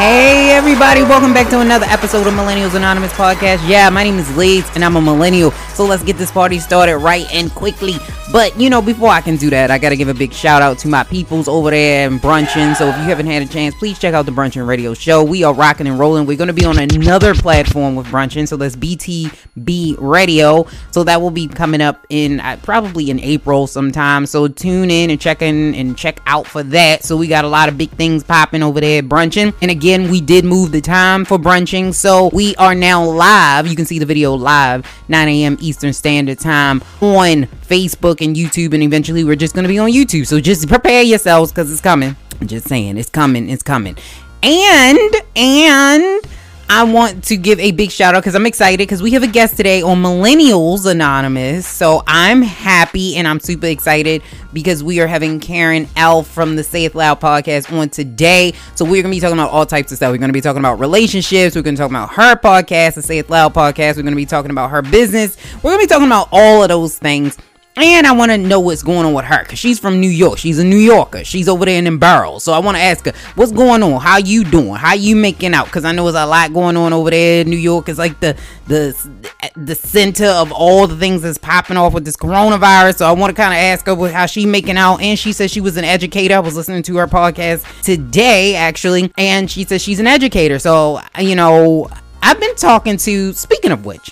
Hey, everybody, welcome back to another episode of Millennials Anonymous Podcast. Yeah, my name is Liz, and I'm a millennial. So let's get this party started right and quickly. But, you know, before I can do that, I got to give a big shout out to my peoples over there and Bruncheon. So if you haven't had a chance, please check out the Bruncheon Radio Show. We are rocking and rolling. We're going to be on another platform with Bruncheon. So that's BTB Radio. So that will be coming up in uh, probably in April sometime. So tune in and check in and check out for that. So we got a lot of big things popping over there at Bruncheon. And again, we did move the time for brunching. So we are now live. You can see the video live, 9 a.m. Eastern Standard Time on Facebook and YouTube. And eventually we're just going to be on YouTube. So just prepare yourselves because it's coming. I'm just saying, it's coming. It's coming. And, and, I want to give a big shout out because I'm excited because we have a guest today on Millennials Anonymous. So I'm happy and I'm super excited because we are having Karen Elle from the Say It Loud podcast on today. So we're going to be talking about all types of stuff. We're going to be talking about relationships. We're going to talk about her podcast, the Say It Loud podcast. We're going to be talking about her business. We're going to be talking about all of those things. And I want to know what's going on with her because she's from New York. She's a New Yorker. She's over there in them barrels. So I want to ask her, what's going on? How you doing? How you making out? Because I know there's a lot going on over there. New York is like the the the center of all the things that's popping off with this coronavirus. So I want to kind of ask her how she making out. And she says she was an educator. I was listening to her podcast today actually, and she says she's an educator. So you know, I've been talking to. Speaking of which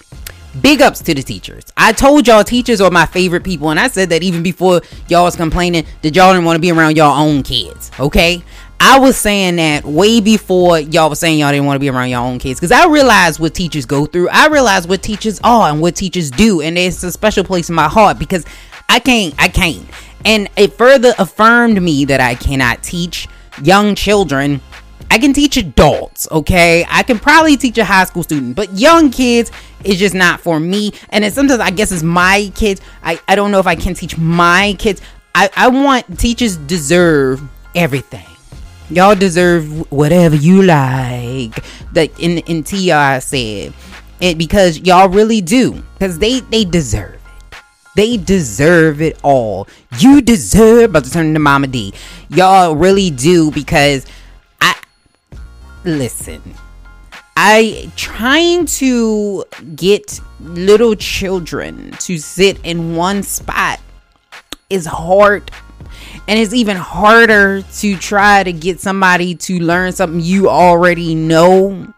big ups to the teachers. I told y'all teachers are my favorite people, and I said that even before y'all was complaining that y'all didn't want to be around y'all own kids. Okay. I was saying that way before y'all was saying y'all didn't want to be around your own kids because I realized what teachers go through. I realized what teachers are and what teachers do, and it's a special place in my heart because I can't, I can't. And it further affirmed me that I cannot teach young children I can teach adults, okay? I can probably teach a high school student, but young kids is just not for me. And then sometimes I guess it's my kids. I, I don't know if I can teach my kids. I, I want teachers deserve everything. Y'all deserve whatever you like. Like in in TR said. It because y'all really do. Because they they deserve it. They deserve it all. You deserve about to turn into Mama D. Y'all really do because listen i trying to get little children to sit in one spot is hard. And it's even harder to try to get somebody to learn something you already know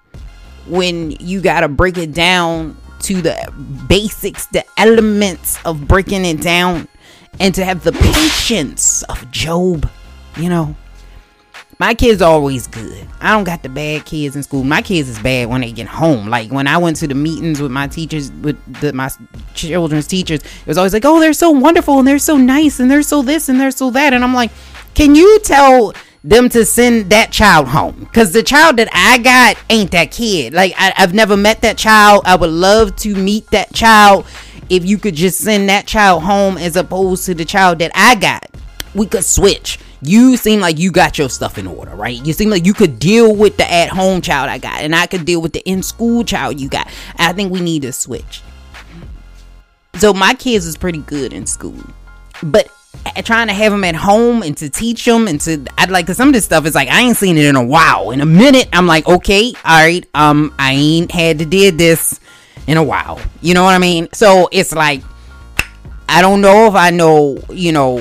when you got to break it down to the basics the elements of breaking it down and to have the patience of Job you know my kids are always good. I don't got the bad kids in school. My kids is bad when they get home. Like when I went to the meetings with my teachers, with the, my children's teachers, it was always like, "Oh, they're so wonderful and they're so nice and they're so this and they're so that." And I'm like, "Can you tell?" them to send that child home because the child that I got ain't that kid. Like I, have never met that child. I would love to meet that child. If you could just send that child home as opposed to the child that I got, we could switch you seem like you got your stuff in order, right? You seem like you could deal with the at home child I got, and I could deal with the in school child you got. I think we need to switch. So my kids is pretty good in school, but trying to have them at home and to teach them and to I'd like cause some of this stuff is like I ain't seen it in a while. In a minute, I'm like, okay, all right, um, I ain't had to did this in a while. You know what I mean? So it's like I don't know if I know, you know,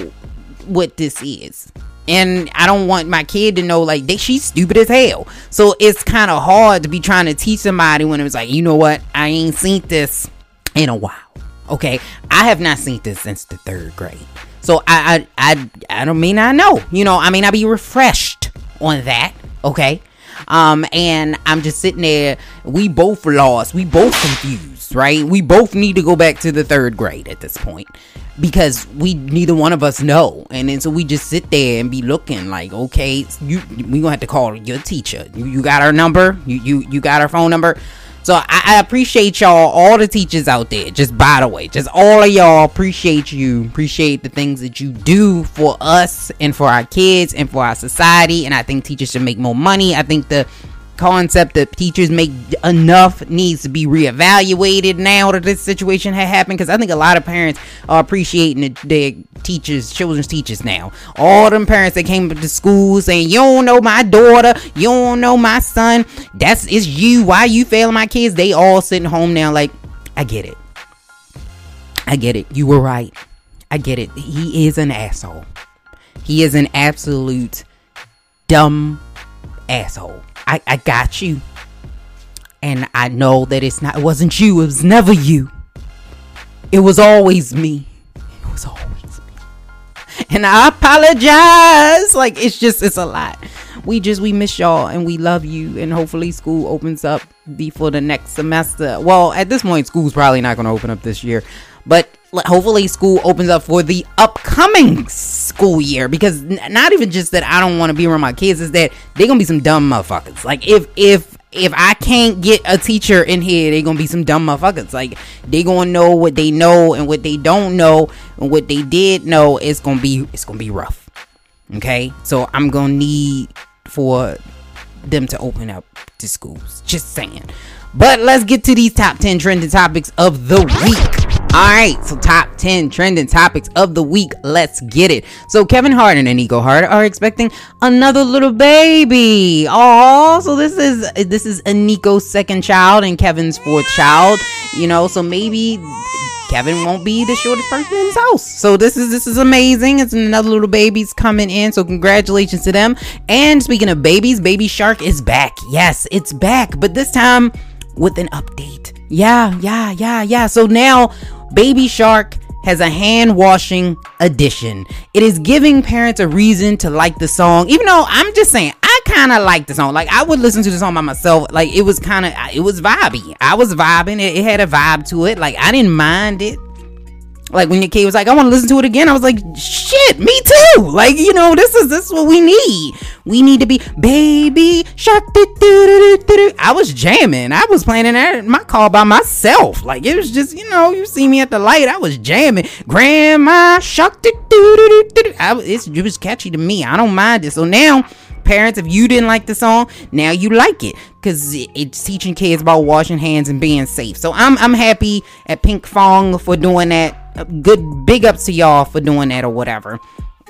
what this is and I don't want my kid to know like they she's stupid as hell. So it's kind of hard to be trying to teach somebody when it's like, you know what, I ain't seen this in a while. Okay, I have not seen this since the third grade. So I I I, I don't mean I know. You know, I mean I be refreshed on that. Okay. Um, and I'm just sitting there. We both lost. We both confused, right? We both need to go back to the third grade at this point because we neither one of us know and then so we just sit there and be looking like okay you we gonna have to call your teacher you, you got our number you, you you got our phone number so I, I, appreciate y'all all the teachers out there. Just by the way just all of y'all appreciate you appreciate the things that you do for us and for our kids and for our society. And i think teachers should make more money. I think the concept that teachers make enough needs to be reevaluated now that this situation had happened because I think a lot of parents are appreciating the, their teachers, children's teachers now. All them parents that came to school saying, You don't know my daughter, you don't know my son, that's it's you. Why you failing my kids? They all sitting home now, like, I get it. I get it. You were right. I get it. He is an asshole. He is an absolute dumb asshole. I, I got you. And I know that it's not it wasn't you, it was never you. It was always me. It was always me. And I apologize. Like it's just it's a lot. We just we miss y'all and we love you and hopefully school opens up before the next semester. Well, at this point school's probably not going to open up this year. But hopefully school opens up for the upcoming school year because not even just that I don't want to be around my kids is that they're gonna be some dumb motherfuckers. Like if if if I can't get a teacher in here, they're gonna be some dumb motherfuckers. Like they gonna know what they know and what they don't know and what they did know. It's gonna be it's gonna be rough. Okay, so I'm gonna need for them to open up to schools. Just saying. But let's get to these top 10 trending topics of the week. Alright, so top 10 trending topics of the week. Let's get it. So Kevin Hart and Nico Hart are expecting another little baby. Oh, so this is this is Nico's second child and Kevin's fourth child. You know, so maybe Kevin won't be the shortest person in his house. So this is this is amazing. It's another little baby's coming in. So congratulations to them. And speaking of babies, Baby Shark is back. Yes, it's back, but this time with an update. Yeah, yeah, yeah, yeah. So now Baby Shark has a hand washing edition. It is giving parents a reason to like the song, even though I'm just saying I kind of like the song. Like I would listen to the song by myself. Like it was kind of it was vibey. I was vibing. It, it had a vibe to it. Like I didn't mind it like when your kid was like, I want to listen to it again. I was like, shit, me too. Like, you know, this is this is what we need. We need to be baby shark. I was jamming. I was playing in my car by myself. Like it was just, you know, you see me at the light. I was jamming. Grandma shark. It's, it was catchy to me. I don't mind it. So now parents, if you didn't like the song, now you like it because it's teaching kids about washing hands and being safe. So I'm I'm happy at Pinkfong for doing that. Good big ups to y'all for doing that or whatever.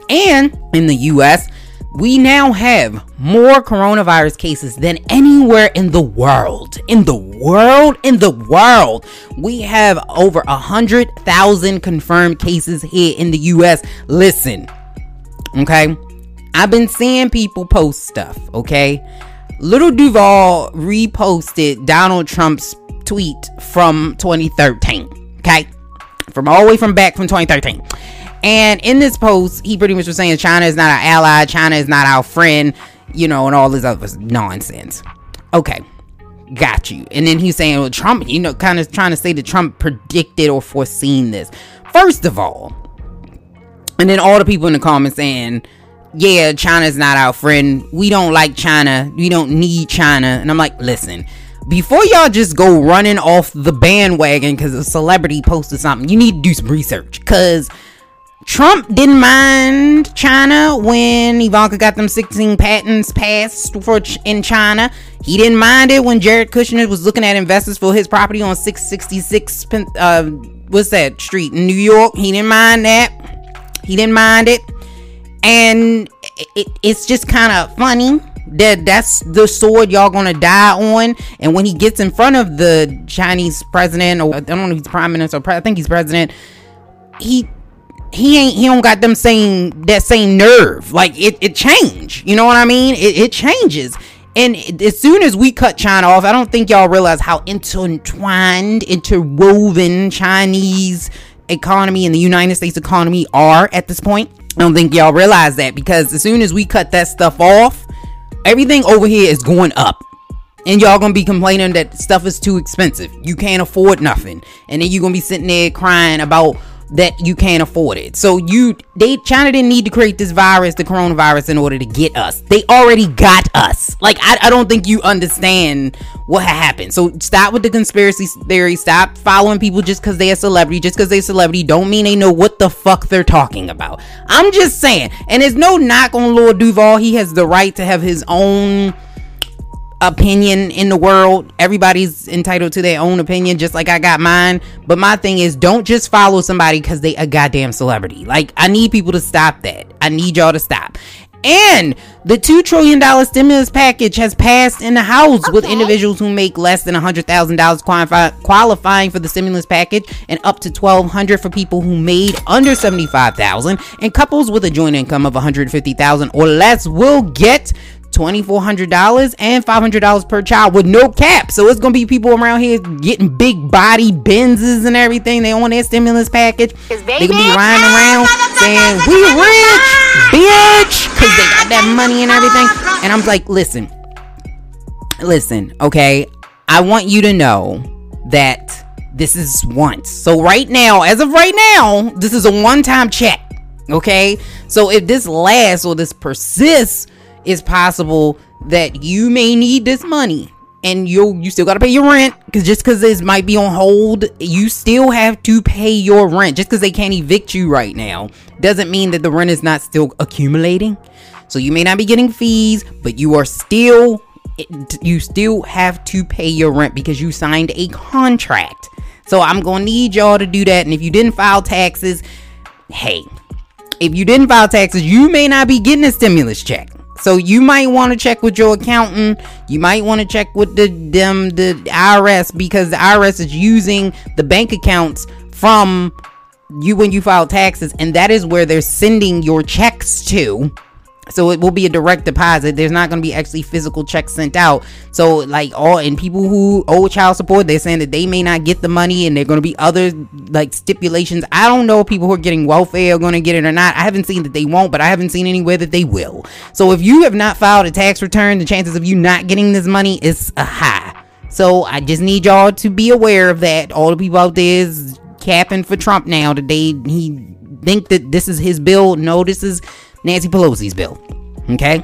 And in the US, we now have more coronavirus cases than anywhere in the world. In the world, in the world, we have over a hundred thousand confirmed cases here in the US. Listen, okay I've been seeing people post stuff, okay? Lil Duval reposted Donald Trump's tweet from 2013, okay? From all the way from back from 2013. And in this post, he pretty much was saying China is not our ally, China is not our friend, you know, and all this other nonsense. Okay, got you. And then he's saying, well, Trump, you know, kind of trying to say that Trump predicted or foreseen this. First of all, and then all the people in the comments saying, yeah, China's not our friend. We don't like China. We don't need China. And I'm like, listen, before y'all just go running off the bandwagon because a celebrity posted something, you need to do some research. Because Trump didn't mind China when Ivanka got them 16 patents passed for ch- in China. He didn't mind it when Jared Kushner was looking at investors for his property on 666 uh, what's that street in New York. He didn't mind that. He didn't mind it and it, it's just kind of funny that that's the sword y'all gonna die on. And when he gets in front of the chinese president or i don't know if he's prime minister i think he's president he he ain't he don't got them same that same nerve. Like it it change. You know what i mean? It, it changes. And as soon as we cut China off, I don't think y'all realize how intertwined, interwoven Chinese economy and the United States economy are at this point. I don't think y'all realize that because as soon as we cut that stuff off, everything over here is going up. And y'all gonna be complaining that stuff is too expensive. You can't afford nothing. And then you're gonna be sitting there crying about that you can't afford it. So you they China didn't need to create this virus, the coronavirus, in order to get us. They already got us. Like I, I don't think you understand what happened. So stop with the conspiracy theory. Stop following people just because they're a celebrity. Just because they're a celebrity don't mean they know what the fuck they're talking about. I'm just saying. And there's no knock on Lil Duval. He has the right to have his own opinion in the world. Everybody's entitled to their own opinion, just like I got mine. But my thing is, don't just follow somebody because they a goddamn celebrity. Like, I need people to stop that. I need y'all to stop. And the $2 trillion stimulus package has passed in the House okay. with individuals who make less than $100,000 qualifying for the stimulus package and up to 1,200 for people who made under 75,000 and couples with a joint income of 150,000 or less will get $2,400 and $500 per child with no cap. So it's going to be people around here getting big body Benzes and everything. They on their stimulus package. They going to be riding around saying, We rich, bitch, because they got that money and everything. And I'm like, listen, listen, okay? I want you to know that this is once. So right now, as of right now, this is a one-time check. Okay? So if this lasts or this persists it's possible that you may need this money and you you still got to pay your rent because just because this might be on hold you still have to pay your rent. Just because they can't evict you right now doesn't mean that the rent is not still accumulating. So you may not be getting fees but you are still you still have to pay your rent because you signed a contract. So i'm gonna need y'all to do that. And if you didn't file taxes hey if you didn't file taxes you may not be getting a stimulus check so you might want to check with your accountant. You might want to check with the them the IRS because the IRS is using the bank accounts from you when you file taxes, and that is where they're sending your checks to so it will be a direct deposit. There's not going to be actually physical checks sent out. So like all and people who owe child support they're saying that they may not get the money and they're going to be other like stipulations. I don't know if people who are getting welfare are going to get it or not. I haven't seen that they won't but i haven't seen anywhere that they will. So if you have not filed a tax return the chances of you not getting this money is high. So i just need y'all to be aware of that. All the people out there is capping for trump now today he think that this is his bill. No this is Nancy Pelosi's bill. Okay?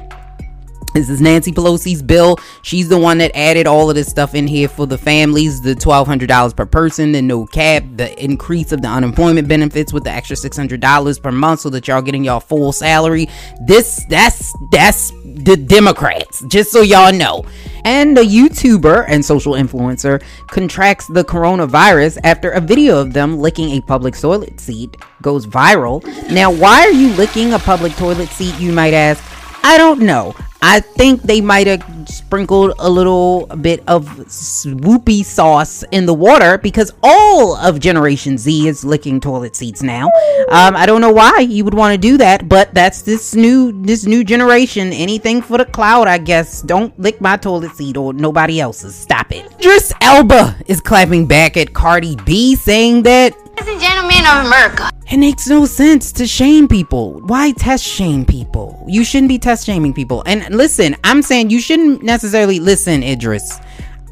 This is Nancy Pelosi's bill. She's the one that added all of this stuff in here for the families, the $1,200 per person, the no cap, the increase of the unemployment benefits with the extra $600 per month so that y'all getting y'all full salary. This, that's, that's the Democrats, just so y'all know. And a YouTuber and social influencer contracts the coronavirus after a video of them licking a public toilet seat goes viral. Now, why are you licking a public toilet seat, you might ask? I don't know. I think they might have sprinkled a little bit of swoopy sauce in the water because all of Generation Z is licking toilet seats now. Um, I don't know why you would want to do that, but that's this new this new generation. Anything for the cloud, I guess. Don't lick my toilet seat or nobody else's. Stop it. Idris Elba is clapping back at Cardi B, saying that and gentlemen of America. It makes no sense to shame people. Why test shame people? You shouldn't be test shaming people. And listen, I'm saying you shouldn't necessarily listen, Idris.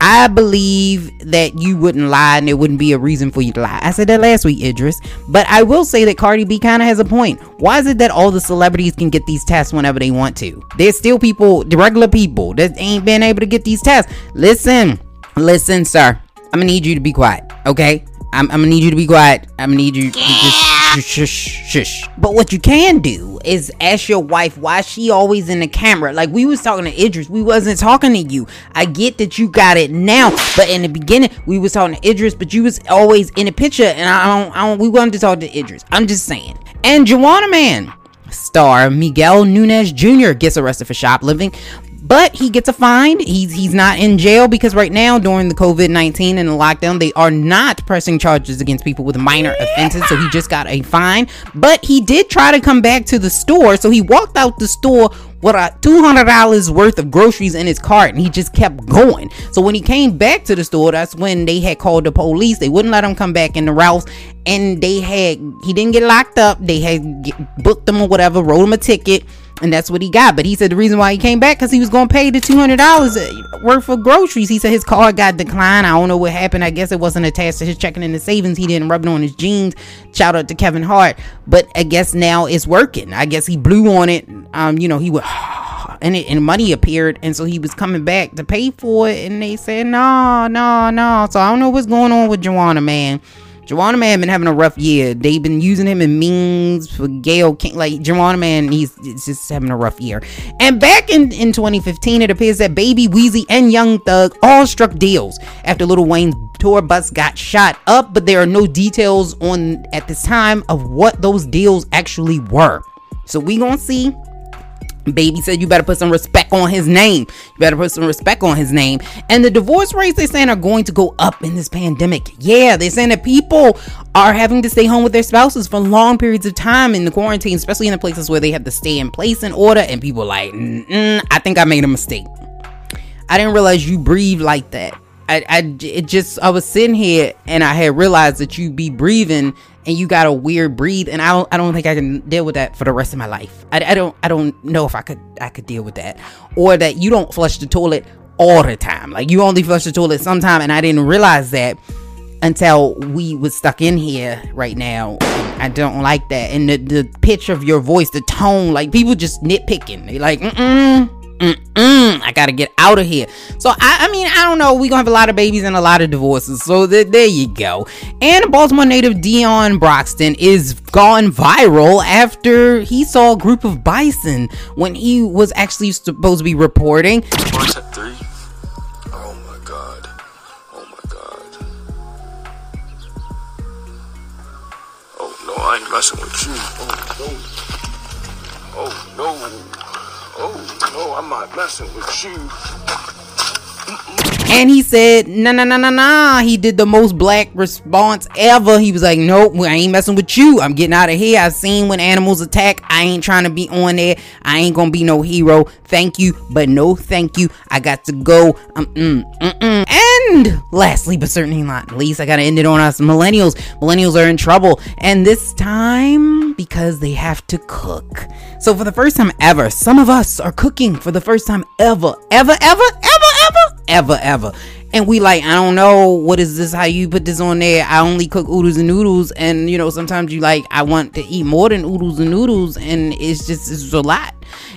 I believe that you wouldn't lie and there wouldn't be a reason for you to lie. I said that last week, Idris. But I will say that Cardi B kind of has a point. Why is it that all the celebrities can get these tests whenever they want to? There's still people, the regular people, that ain't been able to get these tests. Listen, listen, sir. I'm gonna need you to be quiet, okay? I'm, I'm, gonna need you to be quiet. I'm gonna need you to just shush, shush, shush. But what you can do is ask your wife why she always in the camera. Like we was talking to Idris, we wasn't talking to you. I get that you got it now, but in the beginning we was talking to Idris, but you was always in the picture, and I don't, I don't. We wanted to talk to Idris. I'm just saying. And Juwanna Mann star Miguel Nunez Jr. gets arrested for shoplifting but he gets a fine. He's he's not in jail because right now during the COVID nineteen and the lockdown, they are not pressing charges against people with minor offenses. So he just got a fine, but he did try to come back to the store. So he walked out the store with a $200 worth of groceries in his cart and he just kept going. So when he came back to the store, that's when they had called the police. They wouldn't let him come back in the Rouse and they had, he didn't get locked up. They had booked him or whatever, wrote him a ticket and that's what he got. But he said the reason why he came back because he was going to pay the two hundred dollars worth of groceries. He said his card got declined. I don't know what happened. I guess it wasn't attached to his checking and the savings. He didn't rub it on his jeans. Shout out to Kevin Hart. But I guess now it's working. I guess he blew on it. Um, you know, he would. And, it, and money appeared, and so he was coming back to pay for it. And they said, no, no, no. So I don't know what's going on with Juwanna Mann. Juwanna Mann been having a rough year. They've been using him in memes for Gayle King. Like Juwanna Mann, he's just having a rough year. And back in, in 2015, it appears that Baby Weezy and Young Thug all struck deals after Lil Wayne's tour bus got shot up, but there are no details on at this time of what those deals actually were. So we gonna see Baby said you better put some respect on his name. You better put some respect on his name. And the divorce rates they're saying are going to go up in this pandemic. Yeah, they're saying that people are having to stay home with their spouses for long periods of time in the quarantine, especially in the places where they have to stay in place in order. And people like, I think I made a mistake. I didn't realize you breathe like that. I, I it just I was sitting here and I had realized that you be breathing and you got a weird breathe and I don't I don't think I can deal with that for the rest of my life. I, I don't I don't know if I could I could deal with that or that you don't flush the toilet all the time. Like you only flush the toilet sometime and I didn't realize that until we was stuck in here right now. I don't like that. And the, the pitch of your voice, the tone, like people just nitpicking. They like, mm-mm, Mm-mm, I gotta get out of here. So I, I mean, I don't know. We gonna have a lot of babies and a lot of divorces. So th- there you go. And Baltimore native Deon Broxton is gone viral after he saw a group of bison when he was actually supposed to be reporting. Oh my god. Oh my god. Oh no, I ain't messing with you. Oh no. Oh no. Oh, no, I'm not messing with you. And he said, nah, nah, nah, nah, nah. He did the most black response ever. He was like, nope, I ain't messing with you. I'm getting out of here. I've seen when animals attack. I ain't trying to be on there. I ain't gonna be no hero. Thank you, but no thank you. I got to go. Um, mm, mm, mm. And lastly, but certainly not least, I gotta end it on us millennials. Millennials are in trouble. And this time, because they have to cook. So for the first time ever, some of us are cooking for the first time ever, ever, ever, ever, ever, ever. And we like, I don't know, what is this? How you put this on there? I only cook oodles and noodles. And you know, sometimes you like, I want to eat more than oodles and noodles. And it's just, it's a lot.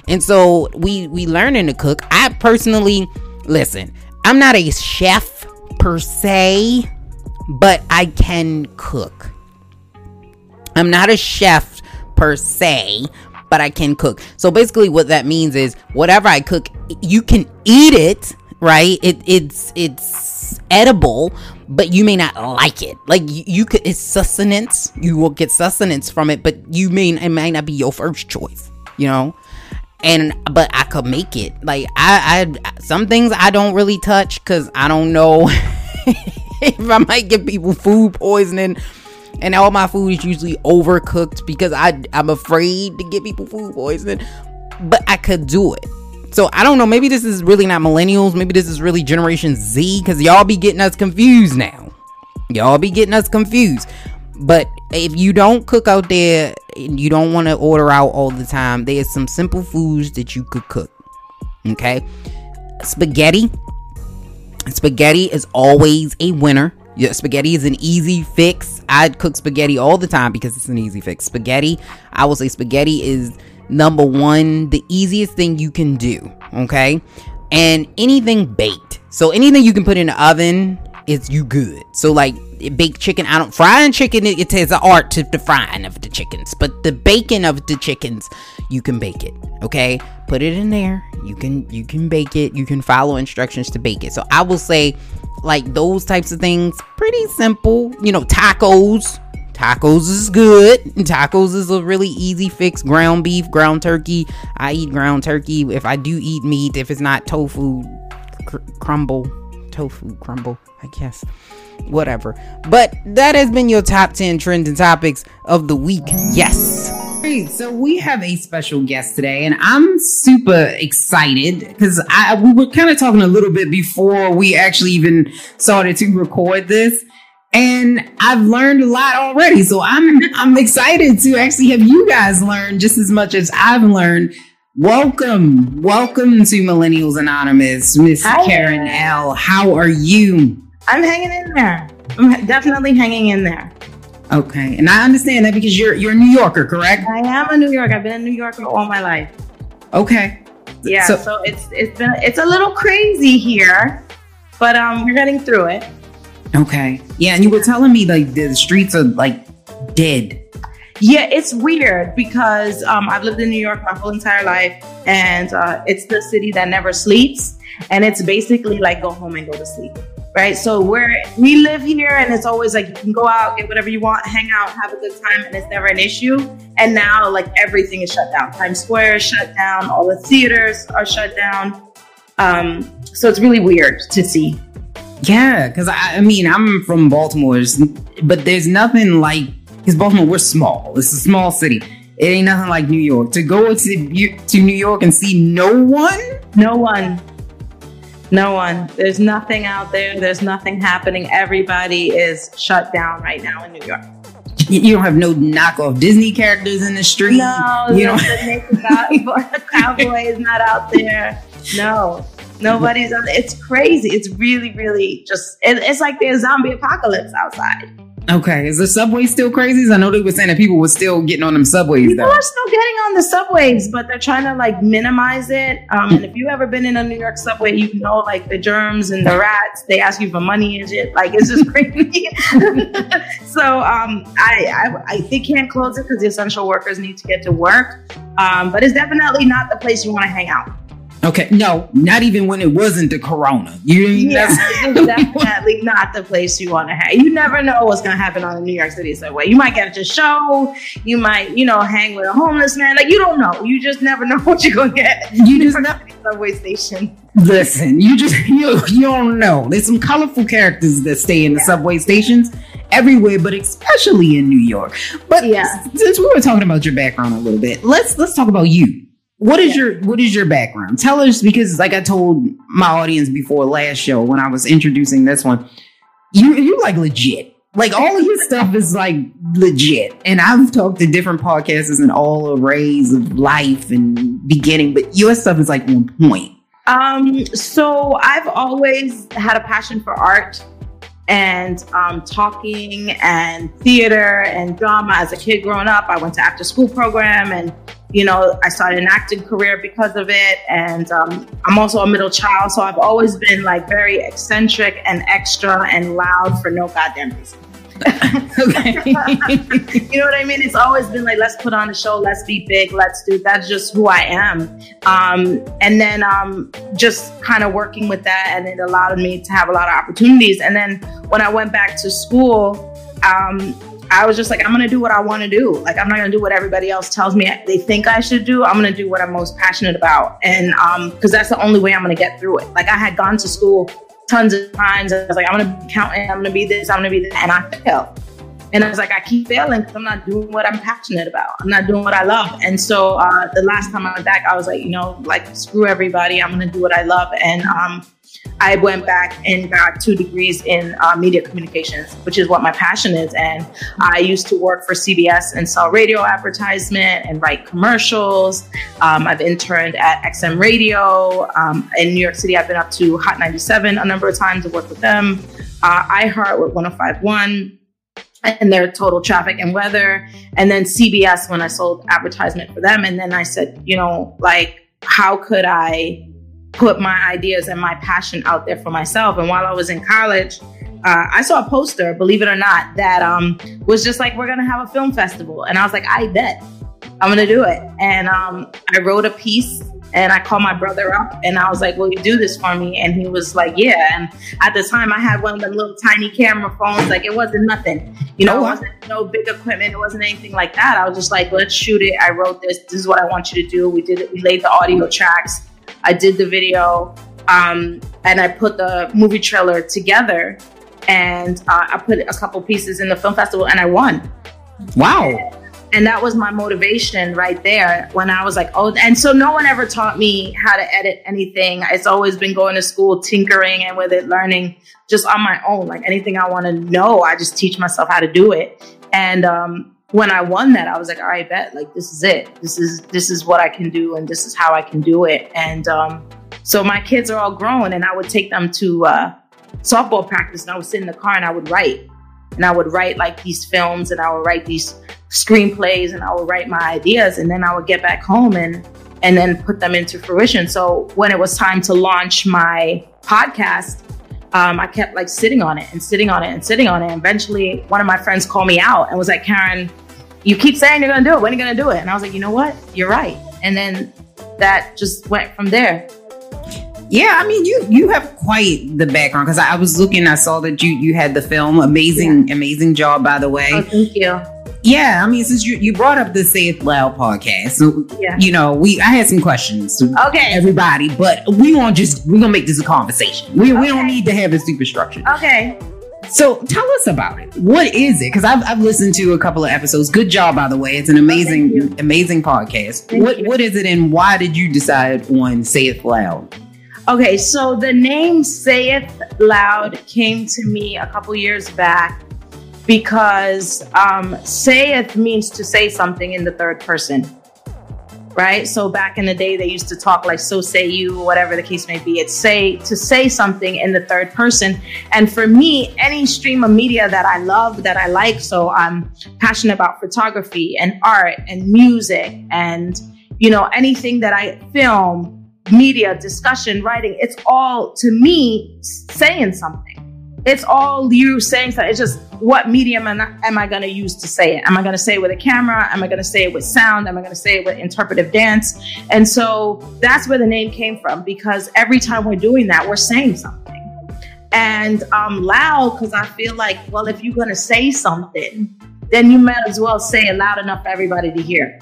And so we, we learning to cook. I personally, listen, I'm not a chef per se, but I can cook. I'm not a chef per se, but I can cook. So basically what that means is whatever I cook, you can eat it, right? It it's it's edible, but you may not like it. Like you, you could it's sustenance. You will get sustenance from it, but you may it might not be your first choice, you know? and but I could make it. Like I, I some things I don't really touch because I don't know if I might give people food poisoning. And all my food is usually overcooked because I I'm afraid to give people food poisoning. But I could do it. So I don't know. Maybe this is really not millennials. Maybe this is really Generation Z because y'all be getting us confused now. Y'all be getting us confused. But if you don't cook out there and you don't want to order out all the time, there's some simple foods that you could cook. Okay? Spaghetti. Spaghetti is always a winner. Yeah, spaghetti is an easy fix. I'd cook spaghetti all the time because it's an easy fix. Spaghetti, I will say spaghetti is number one, the easiest thing you can do. Okay? And anything baked. So anything you can put in the oven is you good. So like baked chicken. I don't frying chicken. It, it takes an art to the frying of the chickens, but the baking of the chickens, you can bake it. Okay, put it in there. You can you can bake it. You can follow instructions to bake it. So I will say, like those types of things, pretty simple. You know, tacos. Tacos is good. Tacos is a really easy fix. Ground beef, ground turkey. I eat ground turkey. If I do eat meat, if it's not tofu, cr- crumble, tofu crumble, I guess whatever. But that has been your top 10 trends and topics of the week. Yes. Great. So we have a special guest today, and I'm super excited because I we were kind of talking a little bit before we actually even started to record this. And I've learned a lot already. So I'm I'm excited to actually have you guys learn just as much as I've learned. Welcome. Welcome to Millennials Anonymous, Miss Karen Elle. How are you? I'm hanging in there. I'm definitely hanging in there. Okay, and I understand that because you're you're a New Yorker, correct? I am a New Yorker. I've been in New York for all my life. Okay. Yeah, so, so it's it's been it's a little crazy here, but um, we're getting through it. Okay. Yeah, and you were telling me like the streets are like dead. Yeah, it's weird because um, I've lived in New York my whole entire life, and uh, it's the city that never sleeps, and it's basically like go home and go to sleep, right? So where we live here, and it's always like you can go out, get whatever you want, hang out, have a good time, and it's never an issue. And now like everything is shut down. Times Square is shut down. All the theaters are shut down. Um, so it's really weird to see. Yeah, because I, I mean I'm from Baltimore, but there's nothing like because Baltimore we're small. It's a small city. It ain't nothing like New York. To go to to New York and see no one, no one, no one. There's nothing out there. There's nothing happening. Everybody is shut down right now in New York. You don't have no knockoff Disney characters in the street. No, you don't. The cowboy is not out there. No, nobody's. On. It's crazy. It's really, really just. It, it's like there's zombie apocalypse outside. Okay, is the subway still crazy? I know they were saying that people were still getting on them subways. People though. are still getting on the subways, but they're trying to like minimize it. Um, and if you've ever been in a New York subway, you know like the germs and the rats. They ask you for money and shit. Like it's just crazy. so um, I, I, I they can't close it because the essential workers need to get to work. Um, but it's definitely not the place you want to hang out. Okay, no, not even when it wasn't the corona. You yeah, definitely not the place you want to have. You never know what's going to happen on the New York City subway. You might get a show. You might, you know, hang with a homeless man. Like you don't know. You just never know what you're going to get. You just know. Subway station. Listen, you just you you don't know. There's some colorful characters that stay in the yeah. subway stations everywhere, but especially in New York. But yeah. since we were talking about your background a little bit, let's let's talk about you. What is yeah. your what is your background? Tell us because like I told my audience before last show when I was introducing this one, you you like legit. Like all of your stuff is like legit. And I've talked to different podcasters and all arrays of life and beginning, but your stuff is like on point. Um, so I've always had a passion for art and um, talking and theater and drama as a kid growing up. I went to after school program and you know, I started an acting career because of it. And um, I'm also a middle child. So I've always been like very eccentric and extra and loud for no goddamn reason. okay. you know what I mean? It's always been like, let's put on a show, let's be big, let's do. That's just who I am. Um, and then um, just kind of working with that, and it allowed me to have a lot of opportunities. And then when I went back to school, um, I was just like, I'm gonna do what I want to do. Like, I'm not gonna do what everybody else tells me they think I should do. I'm gonna do what I'm most passionate about, and um, because that's the only way I'm gonna get through it. Like, I had gone to school tons of times. And I was like, I'm gonna be counting. I'm gonna be this. I'm gonna be that, and I failed. And I was like, I keep failing because I'm not doing what I'm passionate about. I'm not doing what I love. And so uh, the last time I went back, I was like, you know, like screw everybody. I'm gonna do what I love. And um, I went back and got two degrees in uh, media communications, which is what my passion is. And I used to work for CBS and sell radio advertisement and write commercials. Um, I've interned at XM Radio. Um, in New York City, I've been up to Hot 97 a number of times to work with them. Uh, iHeart with 1051 and their total traffic and weather. And then CBS when I sold advertisement for them. And then I said, you know, like, how could I put my ideas and my passion out there for myself. And while I was in college, uh, I saw a poster, believe it or not, that um, was just like, we're going to have a film festival. And I was like, I bet I'm going to do it. And um, I wrote a piece and I called my brother up and I was like, Will you do this for me? And he was like, Yeah. And at the time, I had one of the little tiny camera phones. Like, it wasn't nothing. You know, it wasn't no big equipment. It wasn't anything like that. I was just like, Let's shoot it. I wrote this. This is what I want you to do. We did it. We laid the audio tracks. I did the video, um, and I put the movie trailer together, and uh, I put a couple pieces in the film festival, and I won. Wow. And that was my motivation right there when I was like, oh, and so no one ever taught me how to edit anything. It's always been going to school, tinkering and with it, learning just on my own. Like anything I want to know, I just teach myself how to do it. And um, when I won that, I was like, all right, bet, like this is it. This is this is what I can do, and this is how I can do it. And um, so my kids are all grown, and I would take them to uh, softball practice, and I would sit in the car and I would write, and I would write like these films, and I would write these screenplays, and I would write my ideas, and then I would get back home and and then put them into fruition. So when it was time to launch my podcast, um, I kept like sitting on it and sitting on it and sitting on it. And eventually, one of my friends called me out and was like, Karen, you keep saying you're going to do it. When are you going to do it? And I was like, you know what? You're right. And then that just went from there. Yeah, I mean, you you have quite the background because I, I, was looking, I saw that you you had the film. Amazing, yeah. amazing job, by the way. Oh, thank you. Yeah, I mean, since you, you brought up the Say It Loud podcast, so yeah. you know, we I had some questions. Okay, everybody, but we won't just we're gonna make this a conversation. We okay. we don't need to have a super structure. Okay. So tell us about it. What is it? Because I've, I've listened to a couple of episodes. Good job, by the way. It's an oh, amazing, oh, amazing podcast. Thank what you. what is it, and why did you decide on Say It Loud? Okay, so the name Sayith Loud came to me a couple years back because um, saith means to say something in the third person right? So back in the day they used to talk like so say you whatever the case may be. It's say to say something in the third person. And for me any stream of media that i love that i like so i'm passionate about photography and art and music and you know anything that i film media discussion writing it's all to me saying something it's all you saying something. It's just what medium am I, am I going to use to say it? Am I going to say it with a camera? Am I going to say it with sound? Am I going to say it with interpretive dance? And so that's where the name came from because every time we're doing that, we're saying something. And um, loud because I feel like, well, if you're going to say something, then you might as well say it loud enough for everybody to hear.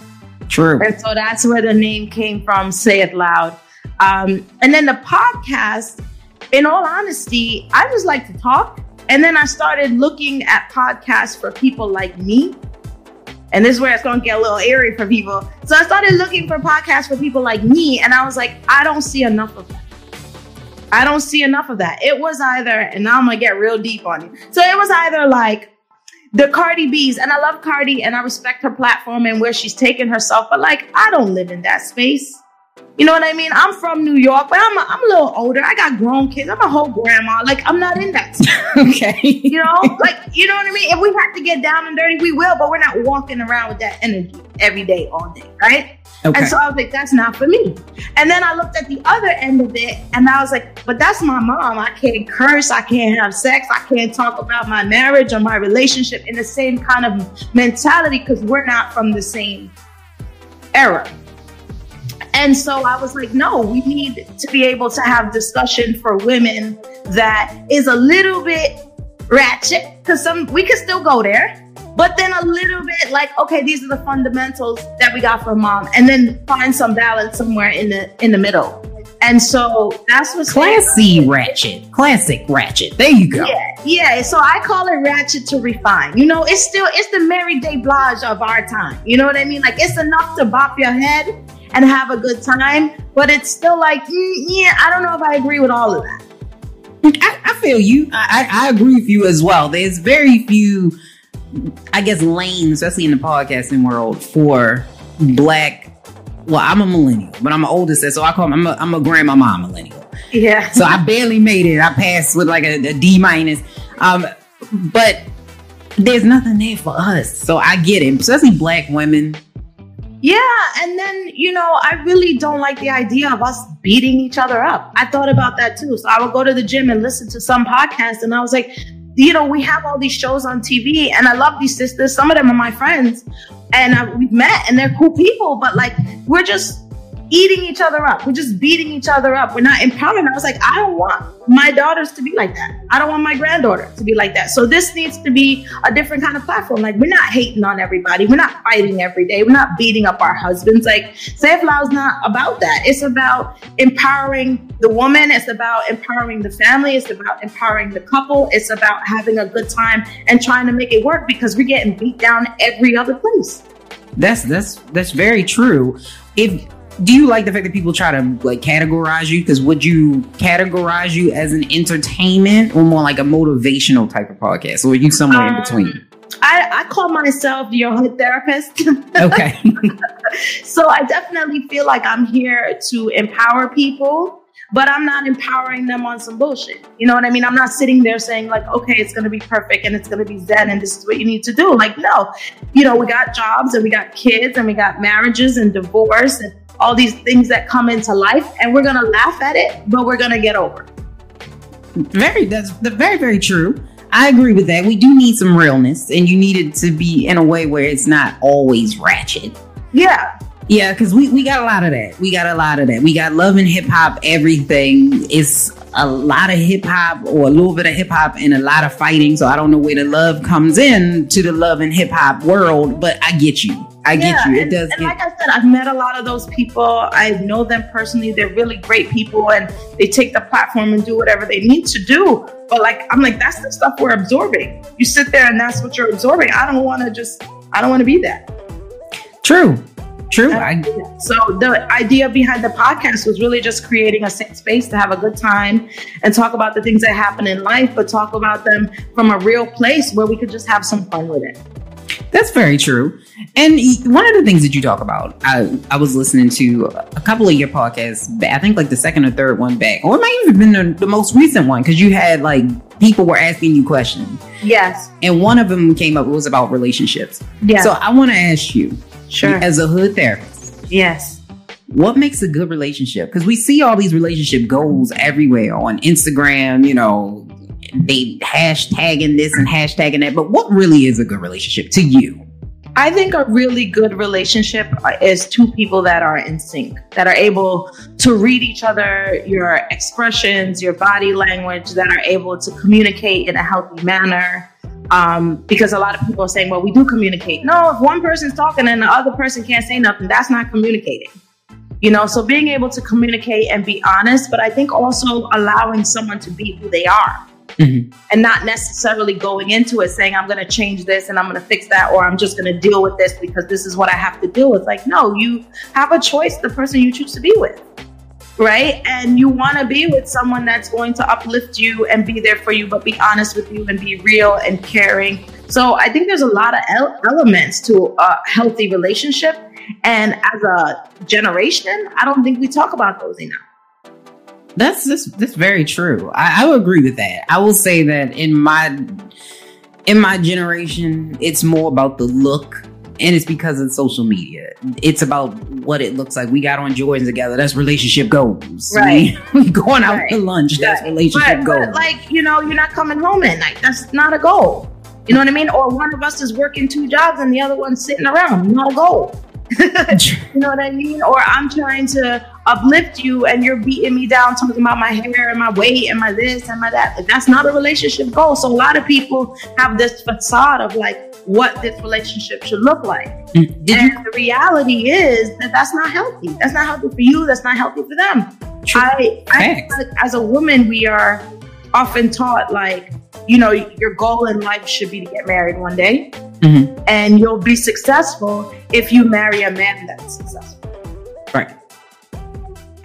True. And so that's where the name came from, Say It Loud. Um, and then the podcast in all honesty, I just like to talk. And then I started looking at podcasts for people like me. And this is where it's going to get a little airy for people. So I started looking for podcasts for people like me. And I was like, I don't see enough of that. I don't see enough of that. It was either, and now I'm going to get real deep on you. So it was either like the Cardi B's, and I love Cardi and I respect her platform and where she's taken herself, but like, I don't live in that space. You know what I mean? I'm from New York, but I'm a, I'm a little older. I got grown kids. I'm a whole grandma. Like I'm not in that. okay. You know, like you know what I mean. If we have to get down and dirty, we will. But we're not walking around with that energy every day, all day, right? Okay. And so I was like, that's not for me. And then I looked at the other end of it, and I was like, but that's my mom. I can't curse. I can't have sex. I can't talk about my marriage or my relationship in the same kind of mentality because we're not from the same era. And so I was like, no, we need to be able to have discussion for women that is a little bit ratchet because some we could still go there, but then a little bit like, okay, these are the fundamentals that we got from mom, and then find some balance somewhere in the in the middle. And so that's what's classy ratchet, classic ratchet. There you go. Yeah, yeah. So I call it ratchet to refine. You know, it's still it's the Mary J. Blige of our time. You know what I mean? Like it's enough to bop your head, and have a good time. But it's still like, mm, yeah, I don't know if I agree with all of that. I, I feel you. I, I, agree with you as well. There's very few, I guess, lanes, especially in the podcasting world, for black. Well, I'm a millennial, but I'm an oldest, so I call I'm a, I'm a grandma mom millennial. Yeah. So I barely made it. I passed with like a, a D minus. Um, but there's nothing there for us. So I get it, especially black women yeah, and then you know, I really don't like the idea of us beating each other up. I thought about that too. So I would go to the gym and listen to some podcast, and I was like, you know, we have all these shows on TV, and I love these sisters. Some of them are my friends, and I, we've met, and they're cool people. But like, we're just eating each other up. We're just beating each other up. We're not empowering. I was like, I don't want my daughters to be like that. I don't want my granddaughter to be like that. So this needs to be a different kind of platform. Like we're not hating on everybody. We're not fighting every day. We're not beating up our husbands. Like Save is not about that. It's about empowering the woman. It's about empowering the family. It's about empowering the couple. It's about having a good time and trying to make it work because we're getting beat down every other place. That's that's that's very true. If do you like the fact that people try to like categorize you? Because would you categorize you as an entertainment or more like a motivational type of podcast, or are you somewhere um, in between? I, I call myself your hood therapist. okay. so I definitely feel like I'm here to empower people, but I'm not empowering them on some bullshit. You know what I mean? I'm not sitting there saying, like, okay, it's going to be perfect and it's going to be zen and this is what you need to do. Like, no, you know, we got jobs and we got kids and we got marriages and divorce and all these things that come into life and we're going to laugh at it, but we're going to get over. Very, that's very, very true. I agree with that. We do need some realness, and you need it to be in a way where it's not always ratchet. Yeah. Yeah, because we, we got a lot of that. We got a lot of that. We got love and hip hop, everything. It's a lot of hip hop or a little bit of hip hop and a lot of fighting. So I don't know where the love comes in to the love and hip hop world, but I get you. I yeah, get you. It and, does. And get- like I said, I've met a lot of those people. I know them personally. They're really great people, and they take the platform and do whatever they need to do. But like, I'm like, that's the stuff we're absorbing. You sit there and that's what you're absorbing. I don't want to just. I don't want to be that. True. True. I, so the idea behind the podcast was really just creating a safe space to have a good time and talk about the things that happen in life, but talk about them from a real place where we could just have some fun with it. That's very true. And one of the things that you talk about, I, I was listening to a couple of your podcasts, I think like the second or third one back, or it might even been the, the most recent one, because you had like people were asking you questions. Yes. And one of them came up, it was about relationships. Yeah. So I want to ask you, Sure. As a hood therapist. Yes. What makes a good relationship? Because we see all these relationship goals everywhere on Instagram, you know, they hashtagging this and hashtagging that. But what really is a good relationship to you? I think a really good relationship is two people that are in sync, that are able to read each other, your expressions, your body language, that are able to communicate in a healthy manner, um, because a lot of people are saying, well, we do communicate. No, if one person's talking and the other person can't say nothing, that's not communicating. You know, so being able to communicate and be honest, but I think also allowing someone to be who they are. Mm-hmm. And not necessarily going into it saying, I'm going to change this and I'm going to fix that, or I'm just going to deal with this because this is what I have to deal with. Like, no, you have a choice, the person you choose to be with right? And you want to be with someone that's going to uplift you and be there for you, but be honest with you and be real and caring. So I think there's a lot of elements to a healthy relationship. And as a generation, I don't think we talk about those enough. That's that's, that's very true. I, I would agree with that. I will say that in my in my generation, it's more about the look and it's because of social media. It's about what it looks like. We got on Jordans together. That's relationship goals. Right. We, we going out right. to lunch. That's right. relationship but, goals. But like you know, you're not coming home at night. That's not a goal. You know what I mean? Or one of us is working two jobs and the other one's sitting around. Not a goal. you know what I mean? Or I'm trying to uplift you and you're beating me down talking about my hair and my weight and my this and my that. Like, that's not a relationship goal. So a lot of people have this facade of like what this relationship should look like. Did and you- the reality is that that's not healthy. That's not healthy for you. That's not healthy for them. True. I, I like as a woman, we are often taught like, you know, your goal in life should be to get married one day. Mm-hmm. And you'll be successful if you marry a man that's successful. Right.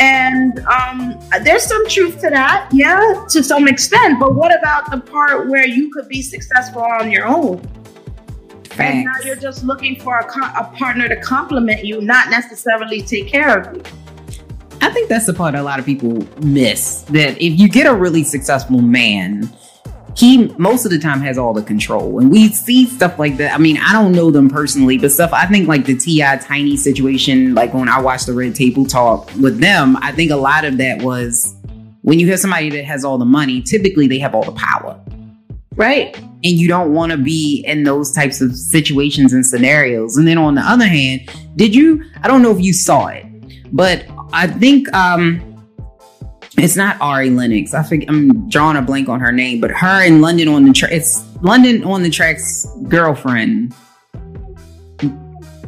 And um, there's some truth to that, yeah, to some extent. But what about the part where you could be successful on your own? Facts. And now you're just looking for a, co- a partner to complement you, not necessarily take care of you. I think that's the part a lot of people miss. That if you get a really successful man, he most of the time has all the control. And we see stuff like that. I mean, I don't know them personally, but stuff I think like the T.I. Tiny situation, like when I watched the Red Table Talk with them, I think a lot of that was when you have somebody that has all the money, typically they have all the power. Right. And you don't want to be in those types of situations and scenarios. And then on the other hand, did you I don't know if you saw it, but I think um it's not Ari Lennox. I think I'm drawing a blank on her name, but her in London On Da Track. It's London On Da Track's girlfriend,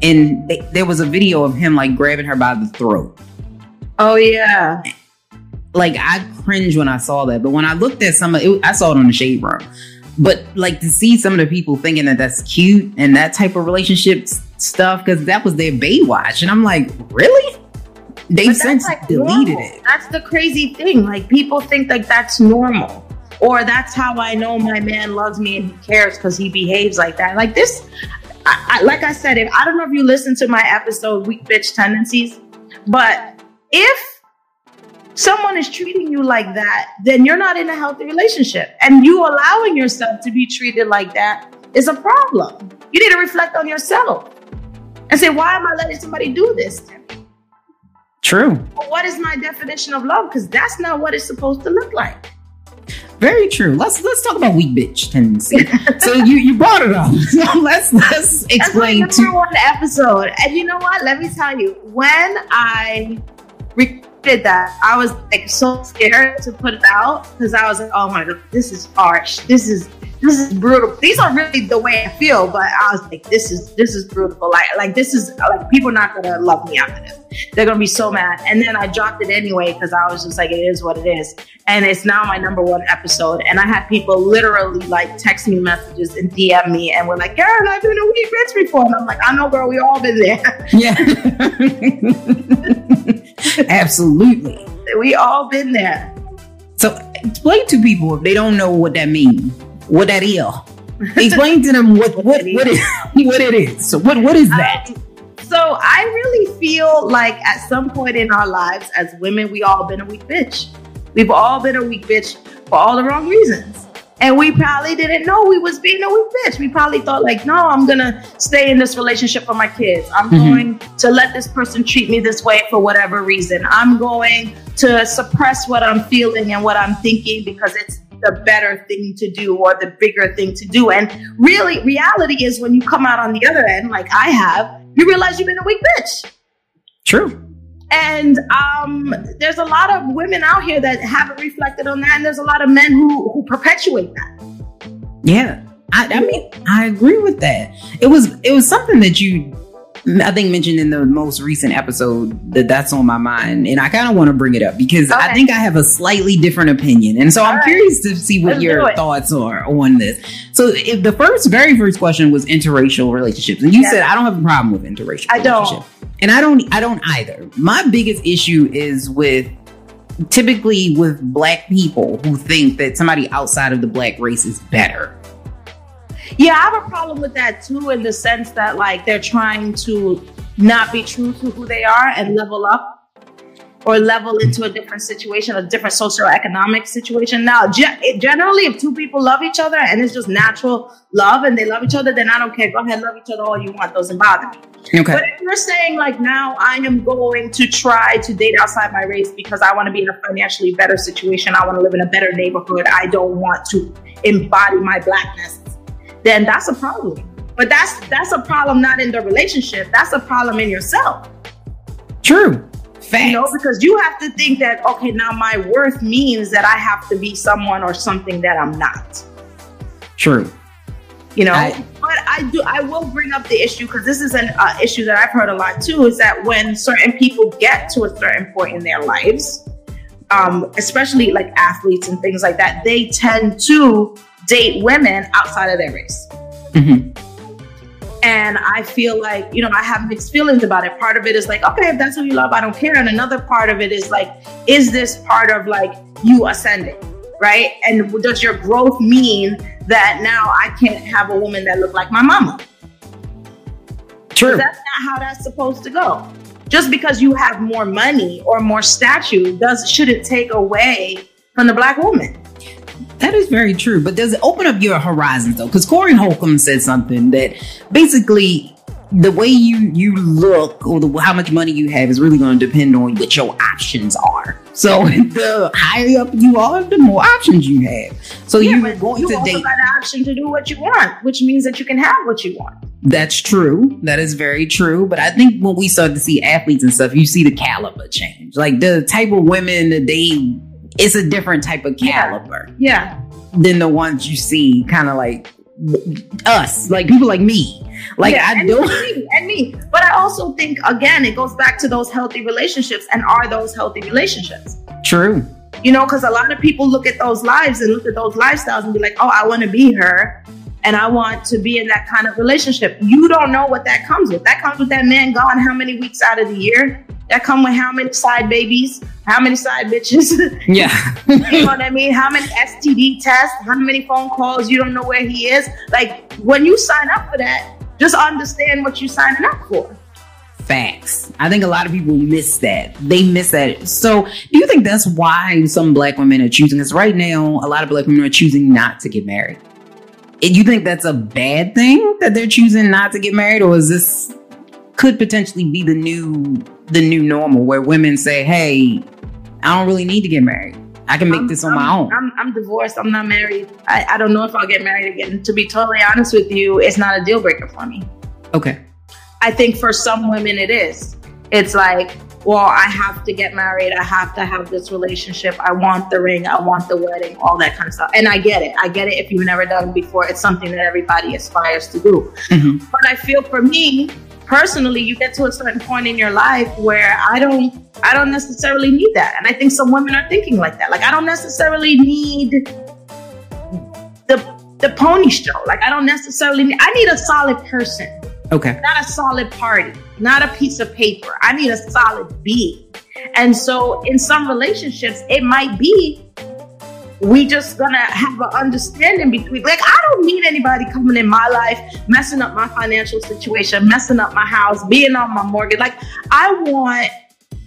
and they, there was a video of him like grabbing her by the throat. Oh yeah. Like I cringe when I saw that, but when I looked at some of it, I saw it on the shade room. But like to see some of the people thinking that that's cute and that type of relationship stuff, because that was their Baywatch, and I'm like, really? They've since like deleted normal. it. That's the crazy thing. Like people think like that's normal. Or that's how I know my man loves me and he cares because he behaves like that. Like this, I, I, like I said, if I don't know if you listened to my episode "Weak Bitch Tendencies," but if someone is treating you like that, then you're not in a healthy relationship, and you allowing yourself to be treated like that is a problem. You need to reflect on yourself and say, "Why am I letting somebody do this?" To me? True. But what is my definition of love? Because that's not what it's supposed to look like. Very true. Let's let's talk about weak bitch tendency. so you you brought it up. So let's let's explain That's to my number one episode. And you know what? Let me tell you, when I recorded that, I was like so scared to put it out because I was like, oh my god, this is harsh. This is this is brutal. These are really the way I feel, but I was like, this is this is brutal. Like like this is like people not gonna love me after this. They're gonna be so mad. And then I dropped it anyway because I was just like, it is what it is. And it's now my number one episode. And I had people literally like text me messages and DM me and we're like, Karen, I've been a week bitch before. And I'm like, I know, girl, we all been there. Yeah. Absolutely. we all been there. So explain to people if they don't know what that means, what that is. Explain to them what what what it, what it is. So what what is that? Um, so I really feel like at some point in our lives as women, we all been a weak bitch. We've all been a weak bitch for all the wrong reasons. And we probably didn't know we was being a weak bitch. We probably thought like, no, I'm gonna stay in this relationship for my kids. I'm Mhm. going to let this person treat me this way for whatever reason. I'm going to suppress what I'm feeling and what I'm thinking because it's the better thing to do or the bigger thing to do. And really, reality is when you come out on the other end, like I have, you realize you've been a weak bitch. True. And um, there's a lot of women out here that haven't reflected on that, and there's a lot of men who who perpetuate that. Yeah. I, I mean, I agree with that. It was it was something that you I think mentioned in the most recent episode that that's on my mind, and I kind of want to bring it up because I think I have a slightly different opinion, and so All I'm right. curious to see what Let's your thoughts are on this. So, if the first, very first question was interracial relationships, and you Yeah. said I don't have a problem with interracial. I don't. and I don't, I don't either. My biggest issue is with typically with black people who think that somebody outside of the black race is better. Yeah, I have a problem with that too, in the sense that like they're trying to not be true to who they are and level up or level into a different situation, a different socioeconomic situation. Now, ge- generally, if two people love each other and it's just natural love and they love each other, then I don't care. Go ahead, love each other all you want. Doesn't bother me. Okay. But if you're saying like now I am going to try to date outside my race because I want to be in a financially better situation, I want to live in a better neighborhood, I don't want to embody my blackness, then that's a problem. But that's that's a problem not in the relationship. That's a problem in yourself. True. Facts. You know, because you have to think that okay, now my worth means that I have to be someone or something that I'm not. True. you know I- but i do i will bring up the issue because this is an uh, issue that i've heard a lot too is that when certain people get to a certain point in their lives um, especially like athletes and things like that they tend to date women outside of their race. Hmm and i feel like you know i have mixed feelings about it. Part of it is like okay if that's who you love i don't care. And another part of it is like is this part of like you ascending right? And does your growth mean that now i can't have a woman that look like my mama? True. that's not how that's supposed to go. Just because you have more money or more statue does shouldn't take away from the black woman That is very true, but does it open up your horizons though? Because Corey Holcomb said something that basically the way you you look or the, how much money you have is really going to depend on what your options are. So the higher up you are, the more options you have. So Yeah, you're going you to also date. got the option to do what you want which means that you can have what you want That's true. That is very true. But I think when we start to see athletes and stuff, you see the caliber change. Like the type of women that they, it's a different type of caliber. yeah than the ones you see kind of like us, like people like me. Like Yeah, I and don't. me, and me. But I also think again, it goes back to those healthy relationships, and are those healthy relationships? True. You know, because a lot of people look at those lives and look at those lifestyles and be like, "Oh, I want to be her, and I want to be in that kind of relationship." You don't know what that comes with. That comes with that man gone how many weeks out of the year? That come with how many side babies? How many side bitches? Yeah. you know what I mean? How many STD tests? How many phone calls? You don't know where he is. Like when you sign up for that, just understand what you're signing up for. Facts. I think a lot of people miss that. They miss that. So, do you think that's why some black women are choosing? Because right now, a lot of black women are choosing not to get married. And you think that's a bad thing that they're choosing not to get married, or is this could potentially be the new the new normal where women say, "Hey, I don't really need to get married." I can make I'm- this on my I'm- own. I'm, I'm divorced. I'm not married. I, I don't know if I'll get married again. To be totally honest with you, it's not a deal breaker for me. okay. I think for some women it is. It's like, well, I have to get married. I have to have this relationship. I want the ring. I want the wedding, all that kind of stuff. And I get it. I get it if you've never done it before. It's something that everybody aspires to do. Mhm. But I feel for me, personally, you get to a certain point in your life where I don't I don't necessarily need that. And I think some women are thinking like that. Like I don't necessarily need the the pony show. Like I don't necessarily need, I need a solid person Okay. not a solid party, not a piece of paper. I need a solid being. And so in some relationships, it might be we just gonna have an understanding between like I don't need anybody coming in my life, messing up my financial situation, messing up my house, being on my mortgage. Like I want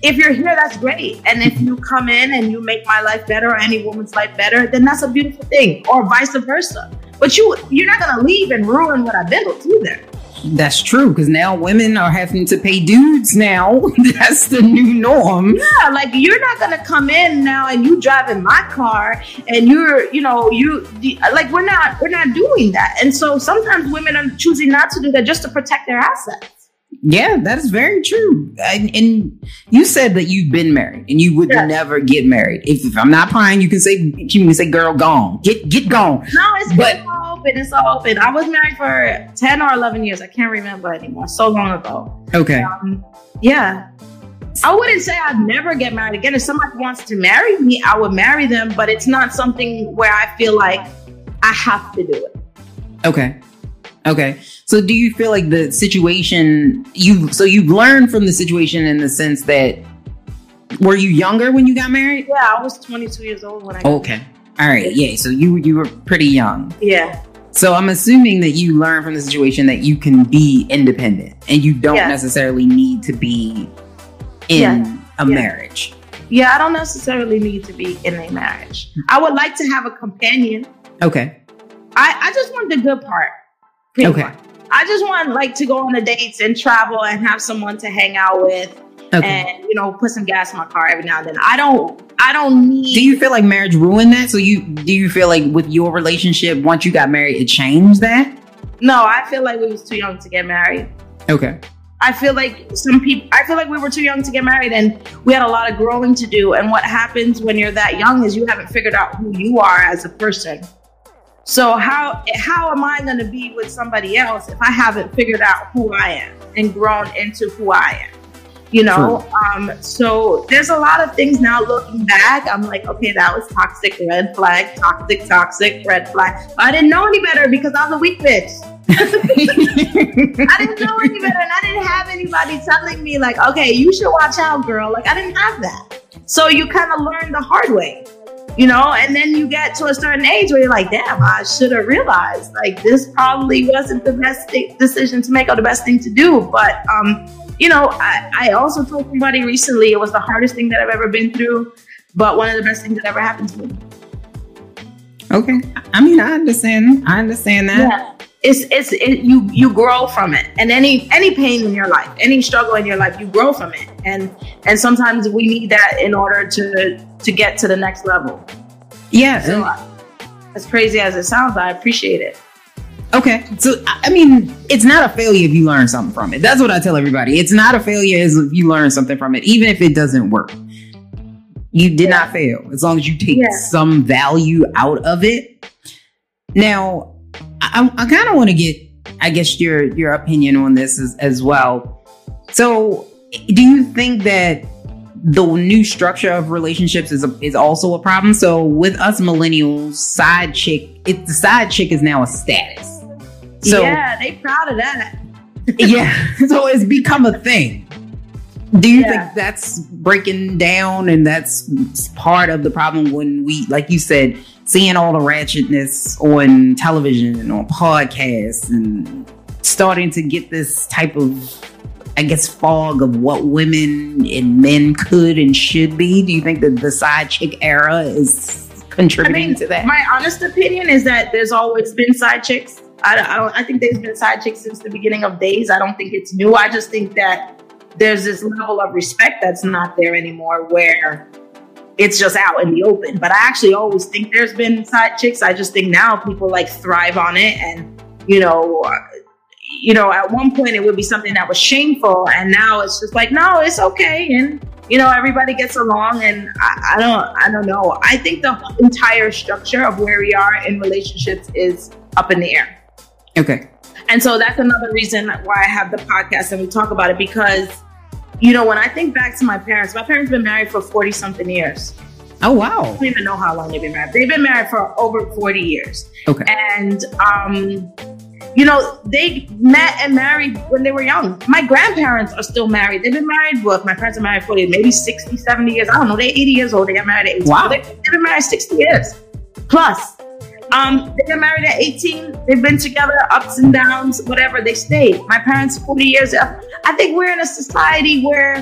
if you're here, that's great. And if you come in and you make my life better or any woman's life better, then that's a beautiful thing. Or vice versa. But you you're not gonna leave and ruin what I built either. That's true because now women are having to pay dudes now. That's the new norm. Yeah, like you're not gonna come in now and you driving my car and you're, you know, you like we're not we're not doing that. And so sometimes women are choosing not to do that just to protect their assets. Yeah, that is very true. And, and you said that you've been married and you would Yeah. never get married. If, if I'm not prying, you can say you can say, "Girl, gone. Get get gone." No, it's, But- all open. It's all open. I was married for ten or eleven years. I can't remember anymore. So long ago. Okay. Um, yeah. I wouldn't say I'd never get married again. If somebody wants to marry me, I would marry them, but it's not something where I feel like I have to do it. Okay. Okay. So do you feel like the situation you so you've learned from the situation in the sense that were you younger when you got married? Yeah, I was 22 years old when I Okay. All right. Yeah. So you you were pretty young. Yeah. So I'm assuming that you learn from the situation that you can be independent and you don't Yeah. necessarily need to be in Yeah. a Yeah. marriage. Yeah, I don't necessarily need to be in a marriage. I would like to have a companion. Okay. I, I just want the good part. Okay. much. I just want like to go on the dates and travel and have someone to hang out with Okay. and you know put some gas in my car every now and then. I don't I don't need do you feel like marriage ruined that? So you do you feel like with your relationship once you got married it changed that? No, I feel like we was too young to get married. Okay. I feel like some people, I feel like we were too young to get married and we had a lot of growing to do. And what happens when you're that young is you haven't figured out who you are as a person. So how how am I going to be with somebody else if I haven't figured out who I am and grown into who I am? You know, um, so there's a lot of things now looking back. I'm like, okay, that was toxic, red flag, toxic, toxic, red flag. I didn't know any better because I was a weak bitch. I didn't know any better, and I didn't have anybody telling me like, okay, you should watch out, girl. Like I didn't have that. So you kind of learn the hard way, you know. And then you get to a certain age where you're like, damn, I should have realized like this probably wasn't the best thi- decision to make or the best thing to do. But um, you know, I, I also told somebody recently it was the hardest thing that I've ever been through, but one of the best things that ever happened to me. Okay. I mean, I understand. I understand that. yeah it's it's it, you you grow from it and any any pain in your life any struggle in your life you grow from it and and sometimes we need that in order to to get to the next level Yeah. so uh, as crazy as it sounds i appreciate it Okay. So, I mean, it's not a failure if you learn something from it. That's what I tell everybody. It's not a failure if you learn something from it, even if it doesn't work. You did not fail as long as you take Yeah. some value out of it. Now, I, I kind of want to get, I guess, your your opinion on this as, as well. So, do you think that the new structure of relationships is a, is also a problem? So, with us millennials, side chick, it the side chick is now a status. So yeah they proud of that yeah, so it's become a thing. Do you Yeah. think that's breaking down and that's part of the problem when we, like you said, seeing all the ratchetness on television and on podcasts and starting to get this type of, I guess, fog of what women and men could and should be? Do you think that the side chick era is I contributing mean, to that? my honest opinion is that there's always been side chicks. I, I don't. I think there's been side chicks since the beginning of days. I don't think it's new. I just think that there's this level of respect that's not there anymore. Where it's just out in the open. But I actually always think there's been side chicks. I just think now people like thrive on it, and you know, you know, at one point it would be something that was shameful, and now it's just like, no, it's okay, and you know, everybody gets along, and I, I don't, I don't know. I think the entire structure of where we are in relationships is up in the air. Okay. And so that's another reason why I have the podcast and we talk about it because, you know, when I think back to my parents, my parents have been married for 40 something years. Oh wow. I don't even know how long they've been married. They've been married for over 40 years. Okay. And um, you know, they met and married when they were young. My grandparents are still married. They've been married, well, my parents are married 40, maybe 60, 70 years. I don't know. They're 80 years old. They got married at 18. Wow. They, have been married 60 years plus. Um, they got married at 18. They've been together, ups and downs, whatever. They stayed. My parents, 40 years. I think we're in a society where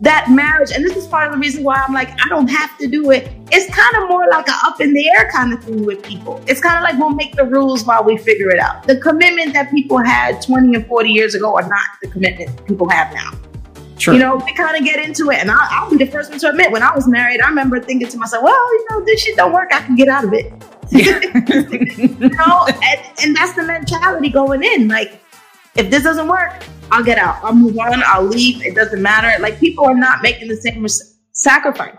that marriage, and this is part of the reason why I'm like, I don't have to do it. It's kind of more like a up in the air kind of thing with people. It's kind of like we'll make the rules while we figure it out. The commitment that people had 20 and 40 years ago are not the commitment people have now. Sure. You know, we kind of get into it, and I, I'll be the first one to admit when I was married, I remember thinking to myself, "Well, you know, this shit don't work. I can get out of it." you know, and, and that's the mentality going in. Like, if this doesn't work, I'll get out. I'll move on. I'll leave. It doesn't matter. Like, people are not making the same sacrifices.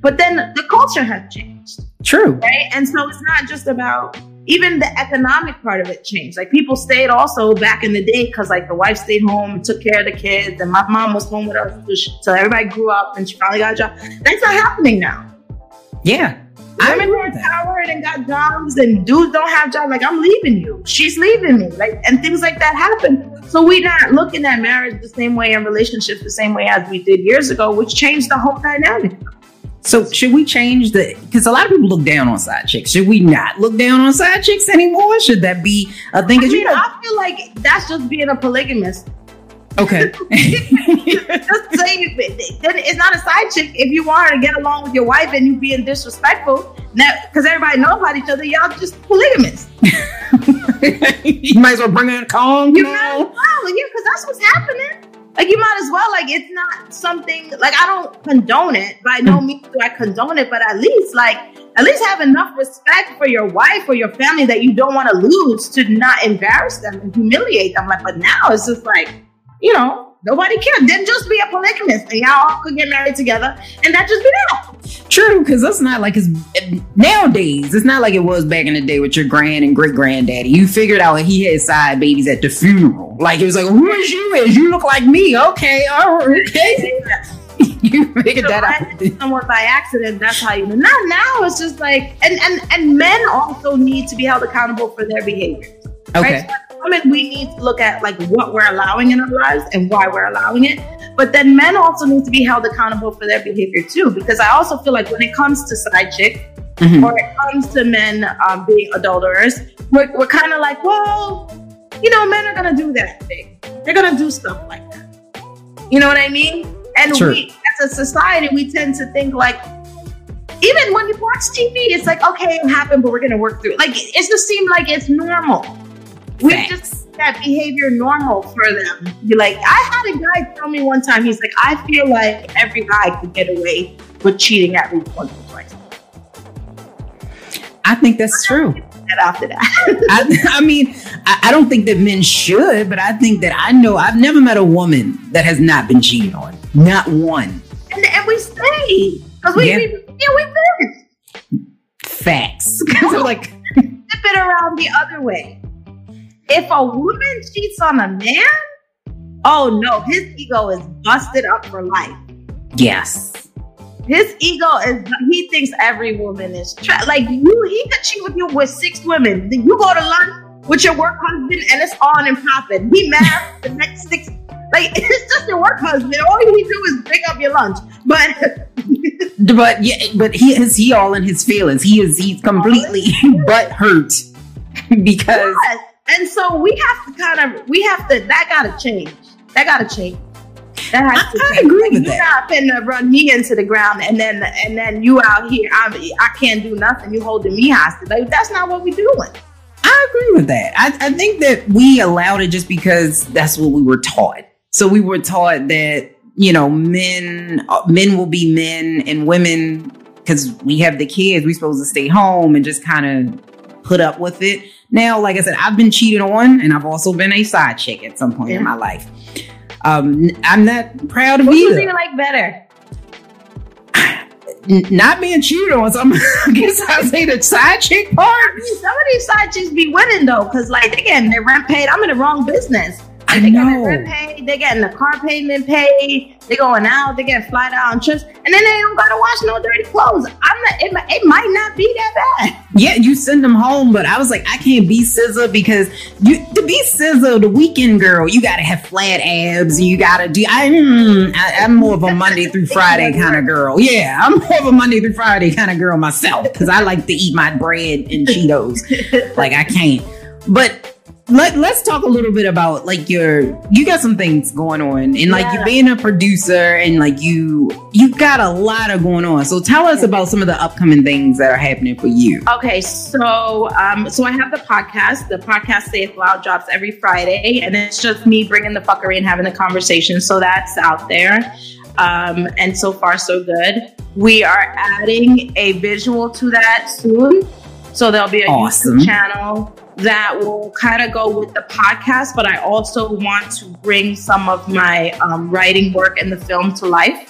But then the culture has changed, True. right? And so it's not just about even the economic part of it changed. Like people stayed also back in the day because like the wife stayed home and took care of the kids, and my mom was home with us so everybody grew up and she finally got a job. That's not happening now. Yeah. Women with empowered and got jobs, and dudes don't have jobs. Like I'm leaving you. She's leaving me. Like and things like that happen. So we're not looking at marriage the same way and relationships the same way as we did years ago, which changed the whole dynamic. So should we change the? Because a lot of people look down on side chicks. Should we not look down on side chicks anymore? Should that be a thing? I mean, you know, I feel like that's just being a polygamist. okay. just say it's not a side chick if you want her to get along with your wife and you being disrespectful. Now, Because everybody know about each other, y'all just polygamists. you might as well bring in Kong. You You know? well, yeah, because that's what's happening. Like you might as well. Like it's not something like I don't condone it. By no hmm. means do I condone it, but at least like at least have enough respect for your wife or your family that you don't want to lose to not embarrass them and humiliate them. Like, but now it's just like, you know, nobody cares. Then just be a polygamist and y'all could get married together and that just be that. True, because that's not like it's nowadays. It's not like it was back in the day with your grand and great granddaddy. You figured out he had side babies at the funeral. Like it was like, who is you? Is you look like me? Okay, all right, okay. you figured So that out. someone by accident. That's how you know. Not now. It's just like, and and and men also need to be held accountable for their behavior. Okay. Right? So women, we need to look at like what we're allowing in our lives and why we're allowing it. But then men also need to be held accountable for their behavior too, because I also feel like when it comes to side chick Mhm. or it comes to men um, being adulterers, we're, we're kind of like, well, you know, men are gonna do that thing. They're gonna do stuff like that. You know what I mean? And Sure. we, as a society, we tend to think like, even when you watch TV, it's like, okay, it happened, but we're gonna work through it. Like it just seemed like it's normal. We Facts. just that behavior normal for them. You're like, I had a guy tell me one time, he's like, I feel like every guy could get away with cheating at least once or twice. I think that's true. And after that, I, I mean, I, I don't think that men should, but I think that I know I've never met a woman that has not been cheated on. Not one. and, and we stay because we, Yeah. we yeah we live. Facts. so like, Flip it around the other way. If a woman cheats on a man, oh no, his ego is busted up for life. yes. His ego is he thinks every woman is tra- like you. He could cheat with you with six women. Then you go to lunch with your work husband and it's on and popping. He mad the next six. Like it's just your work husband. All he do is pick up your lunch. But But yeah, but he is he all in his feelings. He is he's completely butt hurt because Yes. And so we have to kind of we have to that gotta change. That gotta change. That has I- to I change. agree with You're that. not finna run me into the ground and then and then you out here I'm, I can't do nothing. You holding me hostage. Like that's not what we're doing. I agree with that. I, I think that we allowed it just because that's what we were taught. So we were taught that you know, men men will be men and women because we have the kids, we're supposed to stay home and just kind of put up with it. Now, like I said, I've been cheated on and I've also been a side chick at some point Yeah. in my life. Um, I'm not proud of What do you you like better? Not being cheated on. So I'm, I guess I say the side chick part. Some of these side chicks be winning though, because like they getting their rent paid. I'm in the wrong business. I they getting know. rent paid, they getting the car payment paid, they going out, they getting flight out on trips, and then they don't gotta wash no dirty clothes. I'm not it, it might not be that bad. Yeah, you send them home, but I was like, I can't be SZA because you to be SZA, the weekend girl, you gotta have flat abs. You gotta do. I, mm, I I'm more of a Monday through Friday kind of girl. Yeah, I'm more of a Monday through Friday kind of girl myself because I like to eat my bread and Cheetos. like I can't. But let let's talk a little bit about like your you got some things going on and like you being a producer and like you you got a lot of going on. So tell us about some of the upcoming things that are happening for you. Okay, so um, so I have the podcast. The podcast Sayith Loud drops every Friday, and it's just me bringing the fuckery and having the conversation. So that's out there, um, and so far so good. We are adding a visual to that soon, so there'll be a Awesome. YouTube channel that will kind of go with the podcast. But I also want to bring some of my um, writing work in the film to life.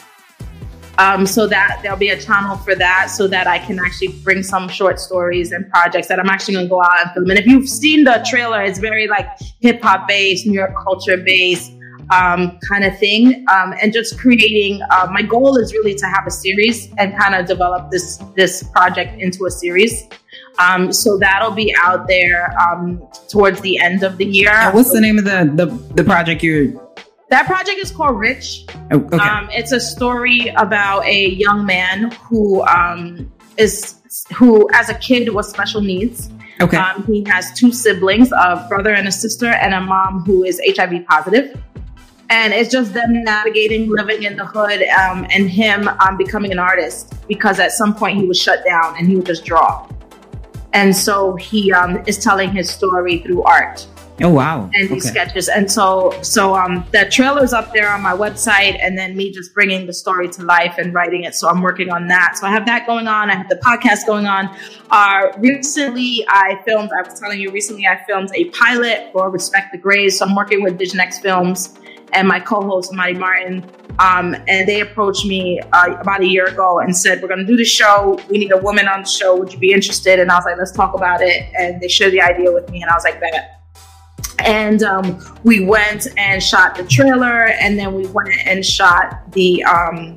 Um, so that there'll be a channel for that so that I can actually bring some short stories and projects that I'm actually going to go out and film. And if you've seen the trailer, it's very like hip hop based, New York culture based um, kind of thing. Um, and just creating, uh, my goal is really to have a series and kind of develop this, this project into a series. Um, so that'll be out there um, towards the end of the year. And what's the name of the the, the project you're? That project is called Rich. Oh, okay. Um, it's a story about a young man who um, is who, as a kid, was special needs. okay. Um, he has two siblings, a brother and a sister, and a mom who is HIV positive. And it's just them navigating living in the hood um, and him um, becoming an artist because at some point he was shut down and he would just draw. And so he um, is telling his story through art oh wow. and these Okay. sketches. And so, so um, the trailer's up there on my website, and then me just bringing the story to life and writing it. So I'm working on that. So I have that going on. I have the podcast going on. Uh, recently, I filmed. I was telling you recently, I filmed a pilot for Respect the Grays. So I'm working with Vision X Films and my co-host Marty Martin. Um, and they approached me uh, about a year ago and said, "We're going to do the show. We need a woman on the show. Would you be interested?" And I was like, "Let's talk about it." And they shared the idea with me, and I was like, "Bet." and um, we went and shot the trailer and then we went and shot the um,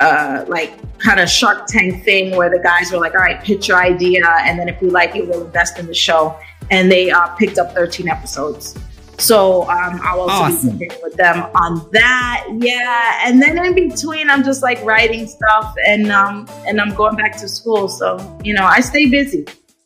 uh, like kind of shark tank thing where the guys were like all right pitch your idea and then if we like it we'll invest in the show and they uh, picked up 13 episodes so um, i'll also Awesome. be working with them on that yeah and then in between i'm just like writing stuff and um, and i'm going back to school so you know i stay busy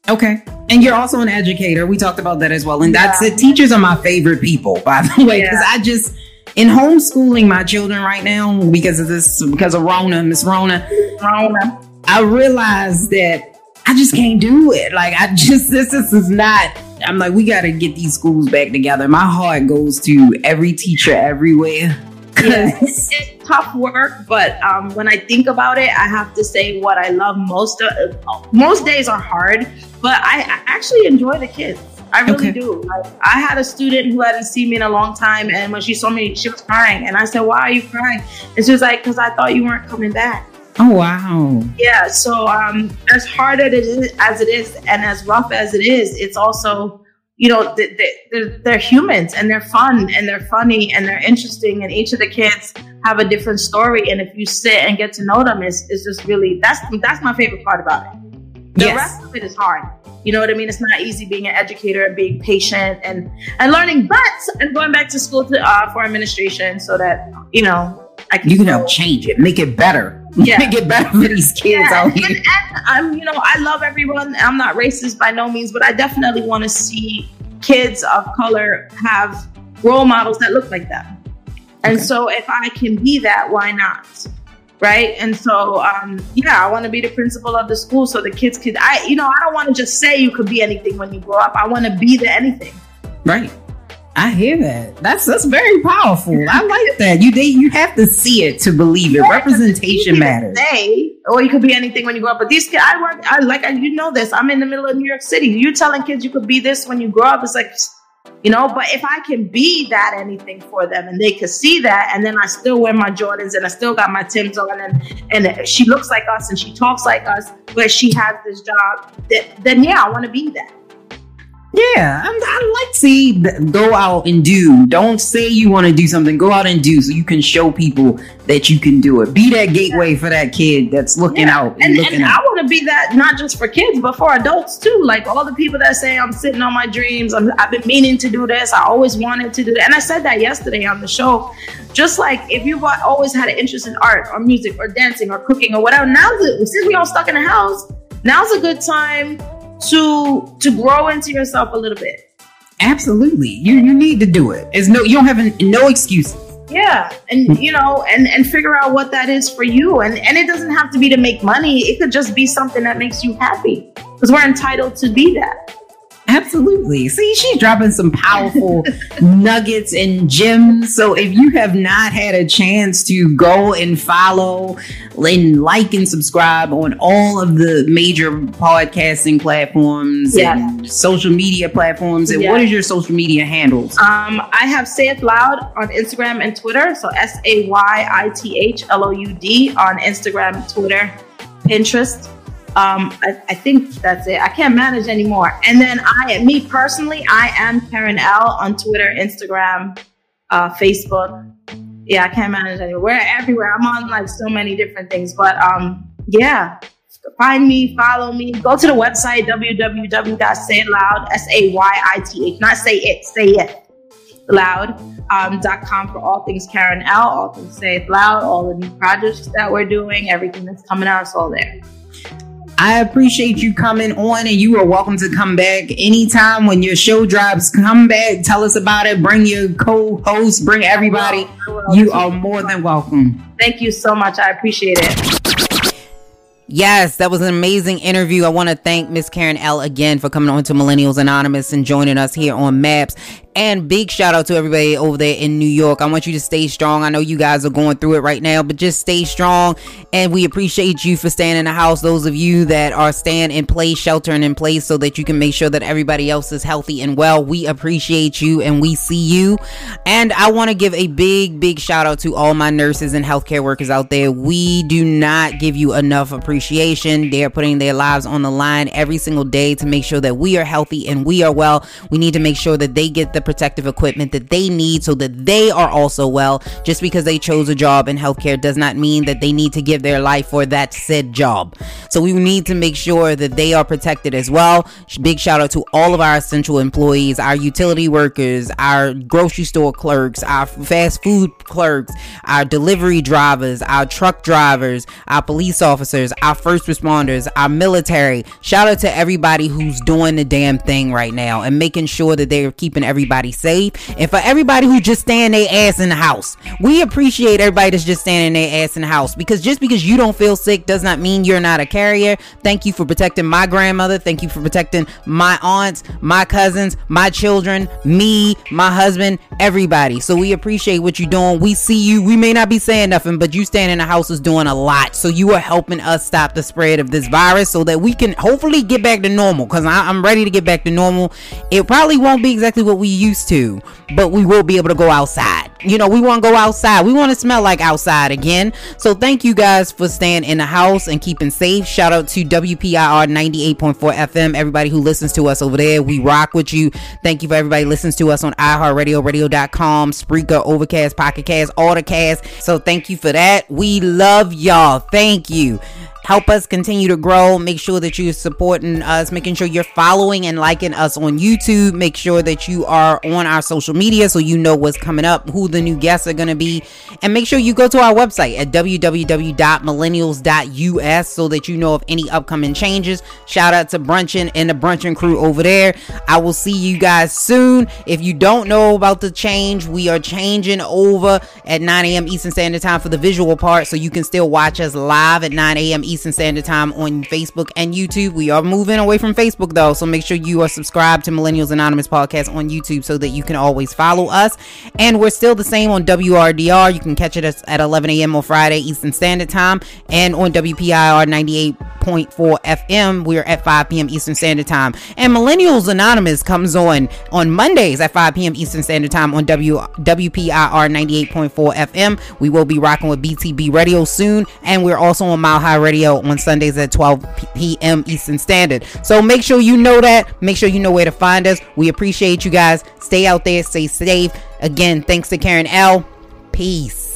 Okay. And you're also an educator. We talked about that as well. And that's Yeah. it. Teachers are my favorite people, by the way, because Yeah. I just in homeschooling my children right now because of this because of Rona, Miss Rona, Rona. I realized that I just can't do it. Like I just this, this is not I'm like, we gotta get these schools back together. My heart goes to every teacher everywhere. Yeah, it's, it's tough work, but um, when I think about it, I have to say what I love most. Uh, most days are hard, but I, I actually enjoy the kids. I really Okay. do. Like, I had a student who hadn't seen me in a long time, and when she saw me, she was crying, and I said, "Why are you crying?" And she was like, "Cause I thought you weren't coming back." Oh wow. Yeah. So um, as hard as it is, as it is, and as rough as it is, it's also you know th- th- they're, they're humans and they're fun and they're funny and they're interesting and each of the kids have a different story and if you sit and get to know them it's, it's just really that's that's my favorite part about it the Yes. rest of it is hard you know what i mean it's not easy being an educator and being patient and and learning but and going back to school to uh, for administration so that you know i can You can help change it, make it better. Yeah. Make it better for these kids yeah, out and, here. and I'm, you know, I love everyone. I'm not racist by no means, but I definitely want to see kids of color have role models that look like them. And Okay. so, if I can be that, why not? Right. And so, um, yeah, I want to be the principal of the school so the kids could. I, you know, I don't want to just say you could be anything when you grow up. I want to be the anything. Right. I hear that. That's that's very powerful. I like that. You they you have to see it to believe it. Representation matters. Say, or you could be anything when you grow up. But these kids, I work. I like I, you know this. I'm in the middle of New York City. You telling kids you could be this when you grow up? It's like, you know. But if I can be that anything for them, and they could see that, and then I still wear my Jordans, and I still got my Timbs on, and and she looks like us, and she talks like us, but she has this job. That, then yeah, I want to be that. Yeah, I'm, I like to see go out and do. Don't say you want to do something. Go out and do so you can show people that you can do it. Be that gateway for that kid that's looking yeah. out and, and looking and out. I want to be that not just for kids but for adults too. Like all the people that say I'm sitting on my dreams. i have been meaning to do this. I always wanted to do that, and I said that yesterday on the show. Just like if you've always had an interest in art or music or dancing or cooking or whatever, now since we all stuck in the house, now's a good time to to grow into yourself a little bit. Absolutely, you you need to do it. It's no you don't have an, no excuses. Yeah, and you know, and and figure out what that is for you, and and it doesn't have to be to make money. It could just be something that makes you happy because we're entitled to be that. Absolutely. See, she's dropping some powerful nuggets and gems. So if you have not had a chance to go and follow and like and subscribe on all of the major podcasting platforms and social media platforms, and what is your social media handles? Um, I have Sayith Loud on Instagram and Twitter. So S A Y I T H L O U D on Instagram, Twitter, Pinterest. Um, I, I, think that's it. I can't manage anymore. And then I, me personally, I am Karen Elle on Twitter, Instagram, uh, Facebook. Yeah, I can't manage anymore. We're everywhere. I'm on like so many different things, but um, yeah. Find me, follow me. Go to the website www.sayitloud, S A Y I T H, not say it, say it loud. Um, .com for all things Karen Elle, all things Sayith Loud, all the new projects that we're doing, everything that's coming out, it's all there. I appreciate you coming on, and you are welcome to come back anytime when your show drops. Come back, tell us about it. Bring your co-host, bring everybody. You are more than welcome. Thank you so much. I appreciate it. Yes, that was an amazing interview. I want to thank Miss Karen Elle again for coming on to Millennials Anonymous and joining us here on Maps. And big shout out to everybody over there in New York. I want you to stay strong. I know you guys are going through it right now, but just stay strong. And we appreciate you for staying in the house. Those of you that are staying in place, sheltering in place, so that you can make sure that everybody else is healthy and well. We appreciate you and we see you. And I want to give a big, big shout out to all my nurses and healthcare workers out there. We do not give you enough appreciation. They are putting their lives on the line every single day to make sure that we are healthy and we are well. We need to make sure that they get the protective equipment that they need so that they are also well. Just because they chose a job in healthcare does not mean that they need to give their life for that said job. So we need to make sure that they are protected as well. Big shout out to all of our essential employees, our utility workers, our grocery store clerks, our fast food clerks, our delivery drivers, our truck drivers, our police officers, our first responders, our military. Shout out to everybody who's doing the damn thing right now and making sure that they're keeping everybody everybody safe and for everybody who just stand their ass in the house. We appreciate everybody that's just standing their ass in the house because just because you don't feel sick does not mean you're not a carrier. Thank you for protecting my grandmother. Thank you for protecting my aunts, my cousins, my children, me, my husband, everybody. So we appreciate what you're doing. We see you. We may not be saying nothing, but you standing in the house is doing a lot. So you are helping us stop the spread of this virus so that we can hopefully get back to normal because I'm ready to get back to normal. It probably won't be exactly what we used to, but we will be able to go outside. You know, we want to go outside. We want to smell like outside again. So thank you guys for staying in the house and keeping safe. Shout out to WPIR 98.4 FM. Everybody who listens to us over there, we rock with you. Thank you for everybody listens to us on iHeartRadio, radio.com, Spreaker, Overcast, Pocket Cast, all the. So thank you for that. We love y'all. Thank you help us continue to grow. Make sure that you're supporting us, making sure you're following and liking us on YouTube. Make sure that you are on our social media so you know what's coming up, who the new guests are going to be. And make sure you go to our website at www.millennials.us so that you know of any upcoming changes. Shout out to Brunchin and the Brunchin crew over there. I will see you guys soon. If you don't know about the change, we are changing over at 9 a.m. Eastern Standard Time for the visual part so you can still watch us live at 9 a.m. Eastern Eastern Standard Time on Facebook and YouTube. We are moving away from Facebook though, so make sure you are subscribed to Millennials Anonymous podcast on YouTube so that you can always follow us. And we're still the same on WRDR. You can catch it at 11 a.m. on Friday Eastern Standard Time and on WPIR 98.4 FM. We're at 5 p.m. Eastern Standard Time. And Millennials Anonymous comes on on Mondays at 5 p.m. Eastern Standard Time on W WPIR 98.4 FM. We will be rocking with BTB Radio soon, and we're also on Mile High Radio on Sundays at 12 p.m. Eastern Standard. So make sure you know that. Make sure you know where to find us. We appreciate you guys. Stay out there, stay safe. Again, thanks to Karen Elle. Peace.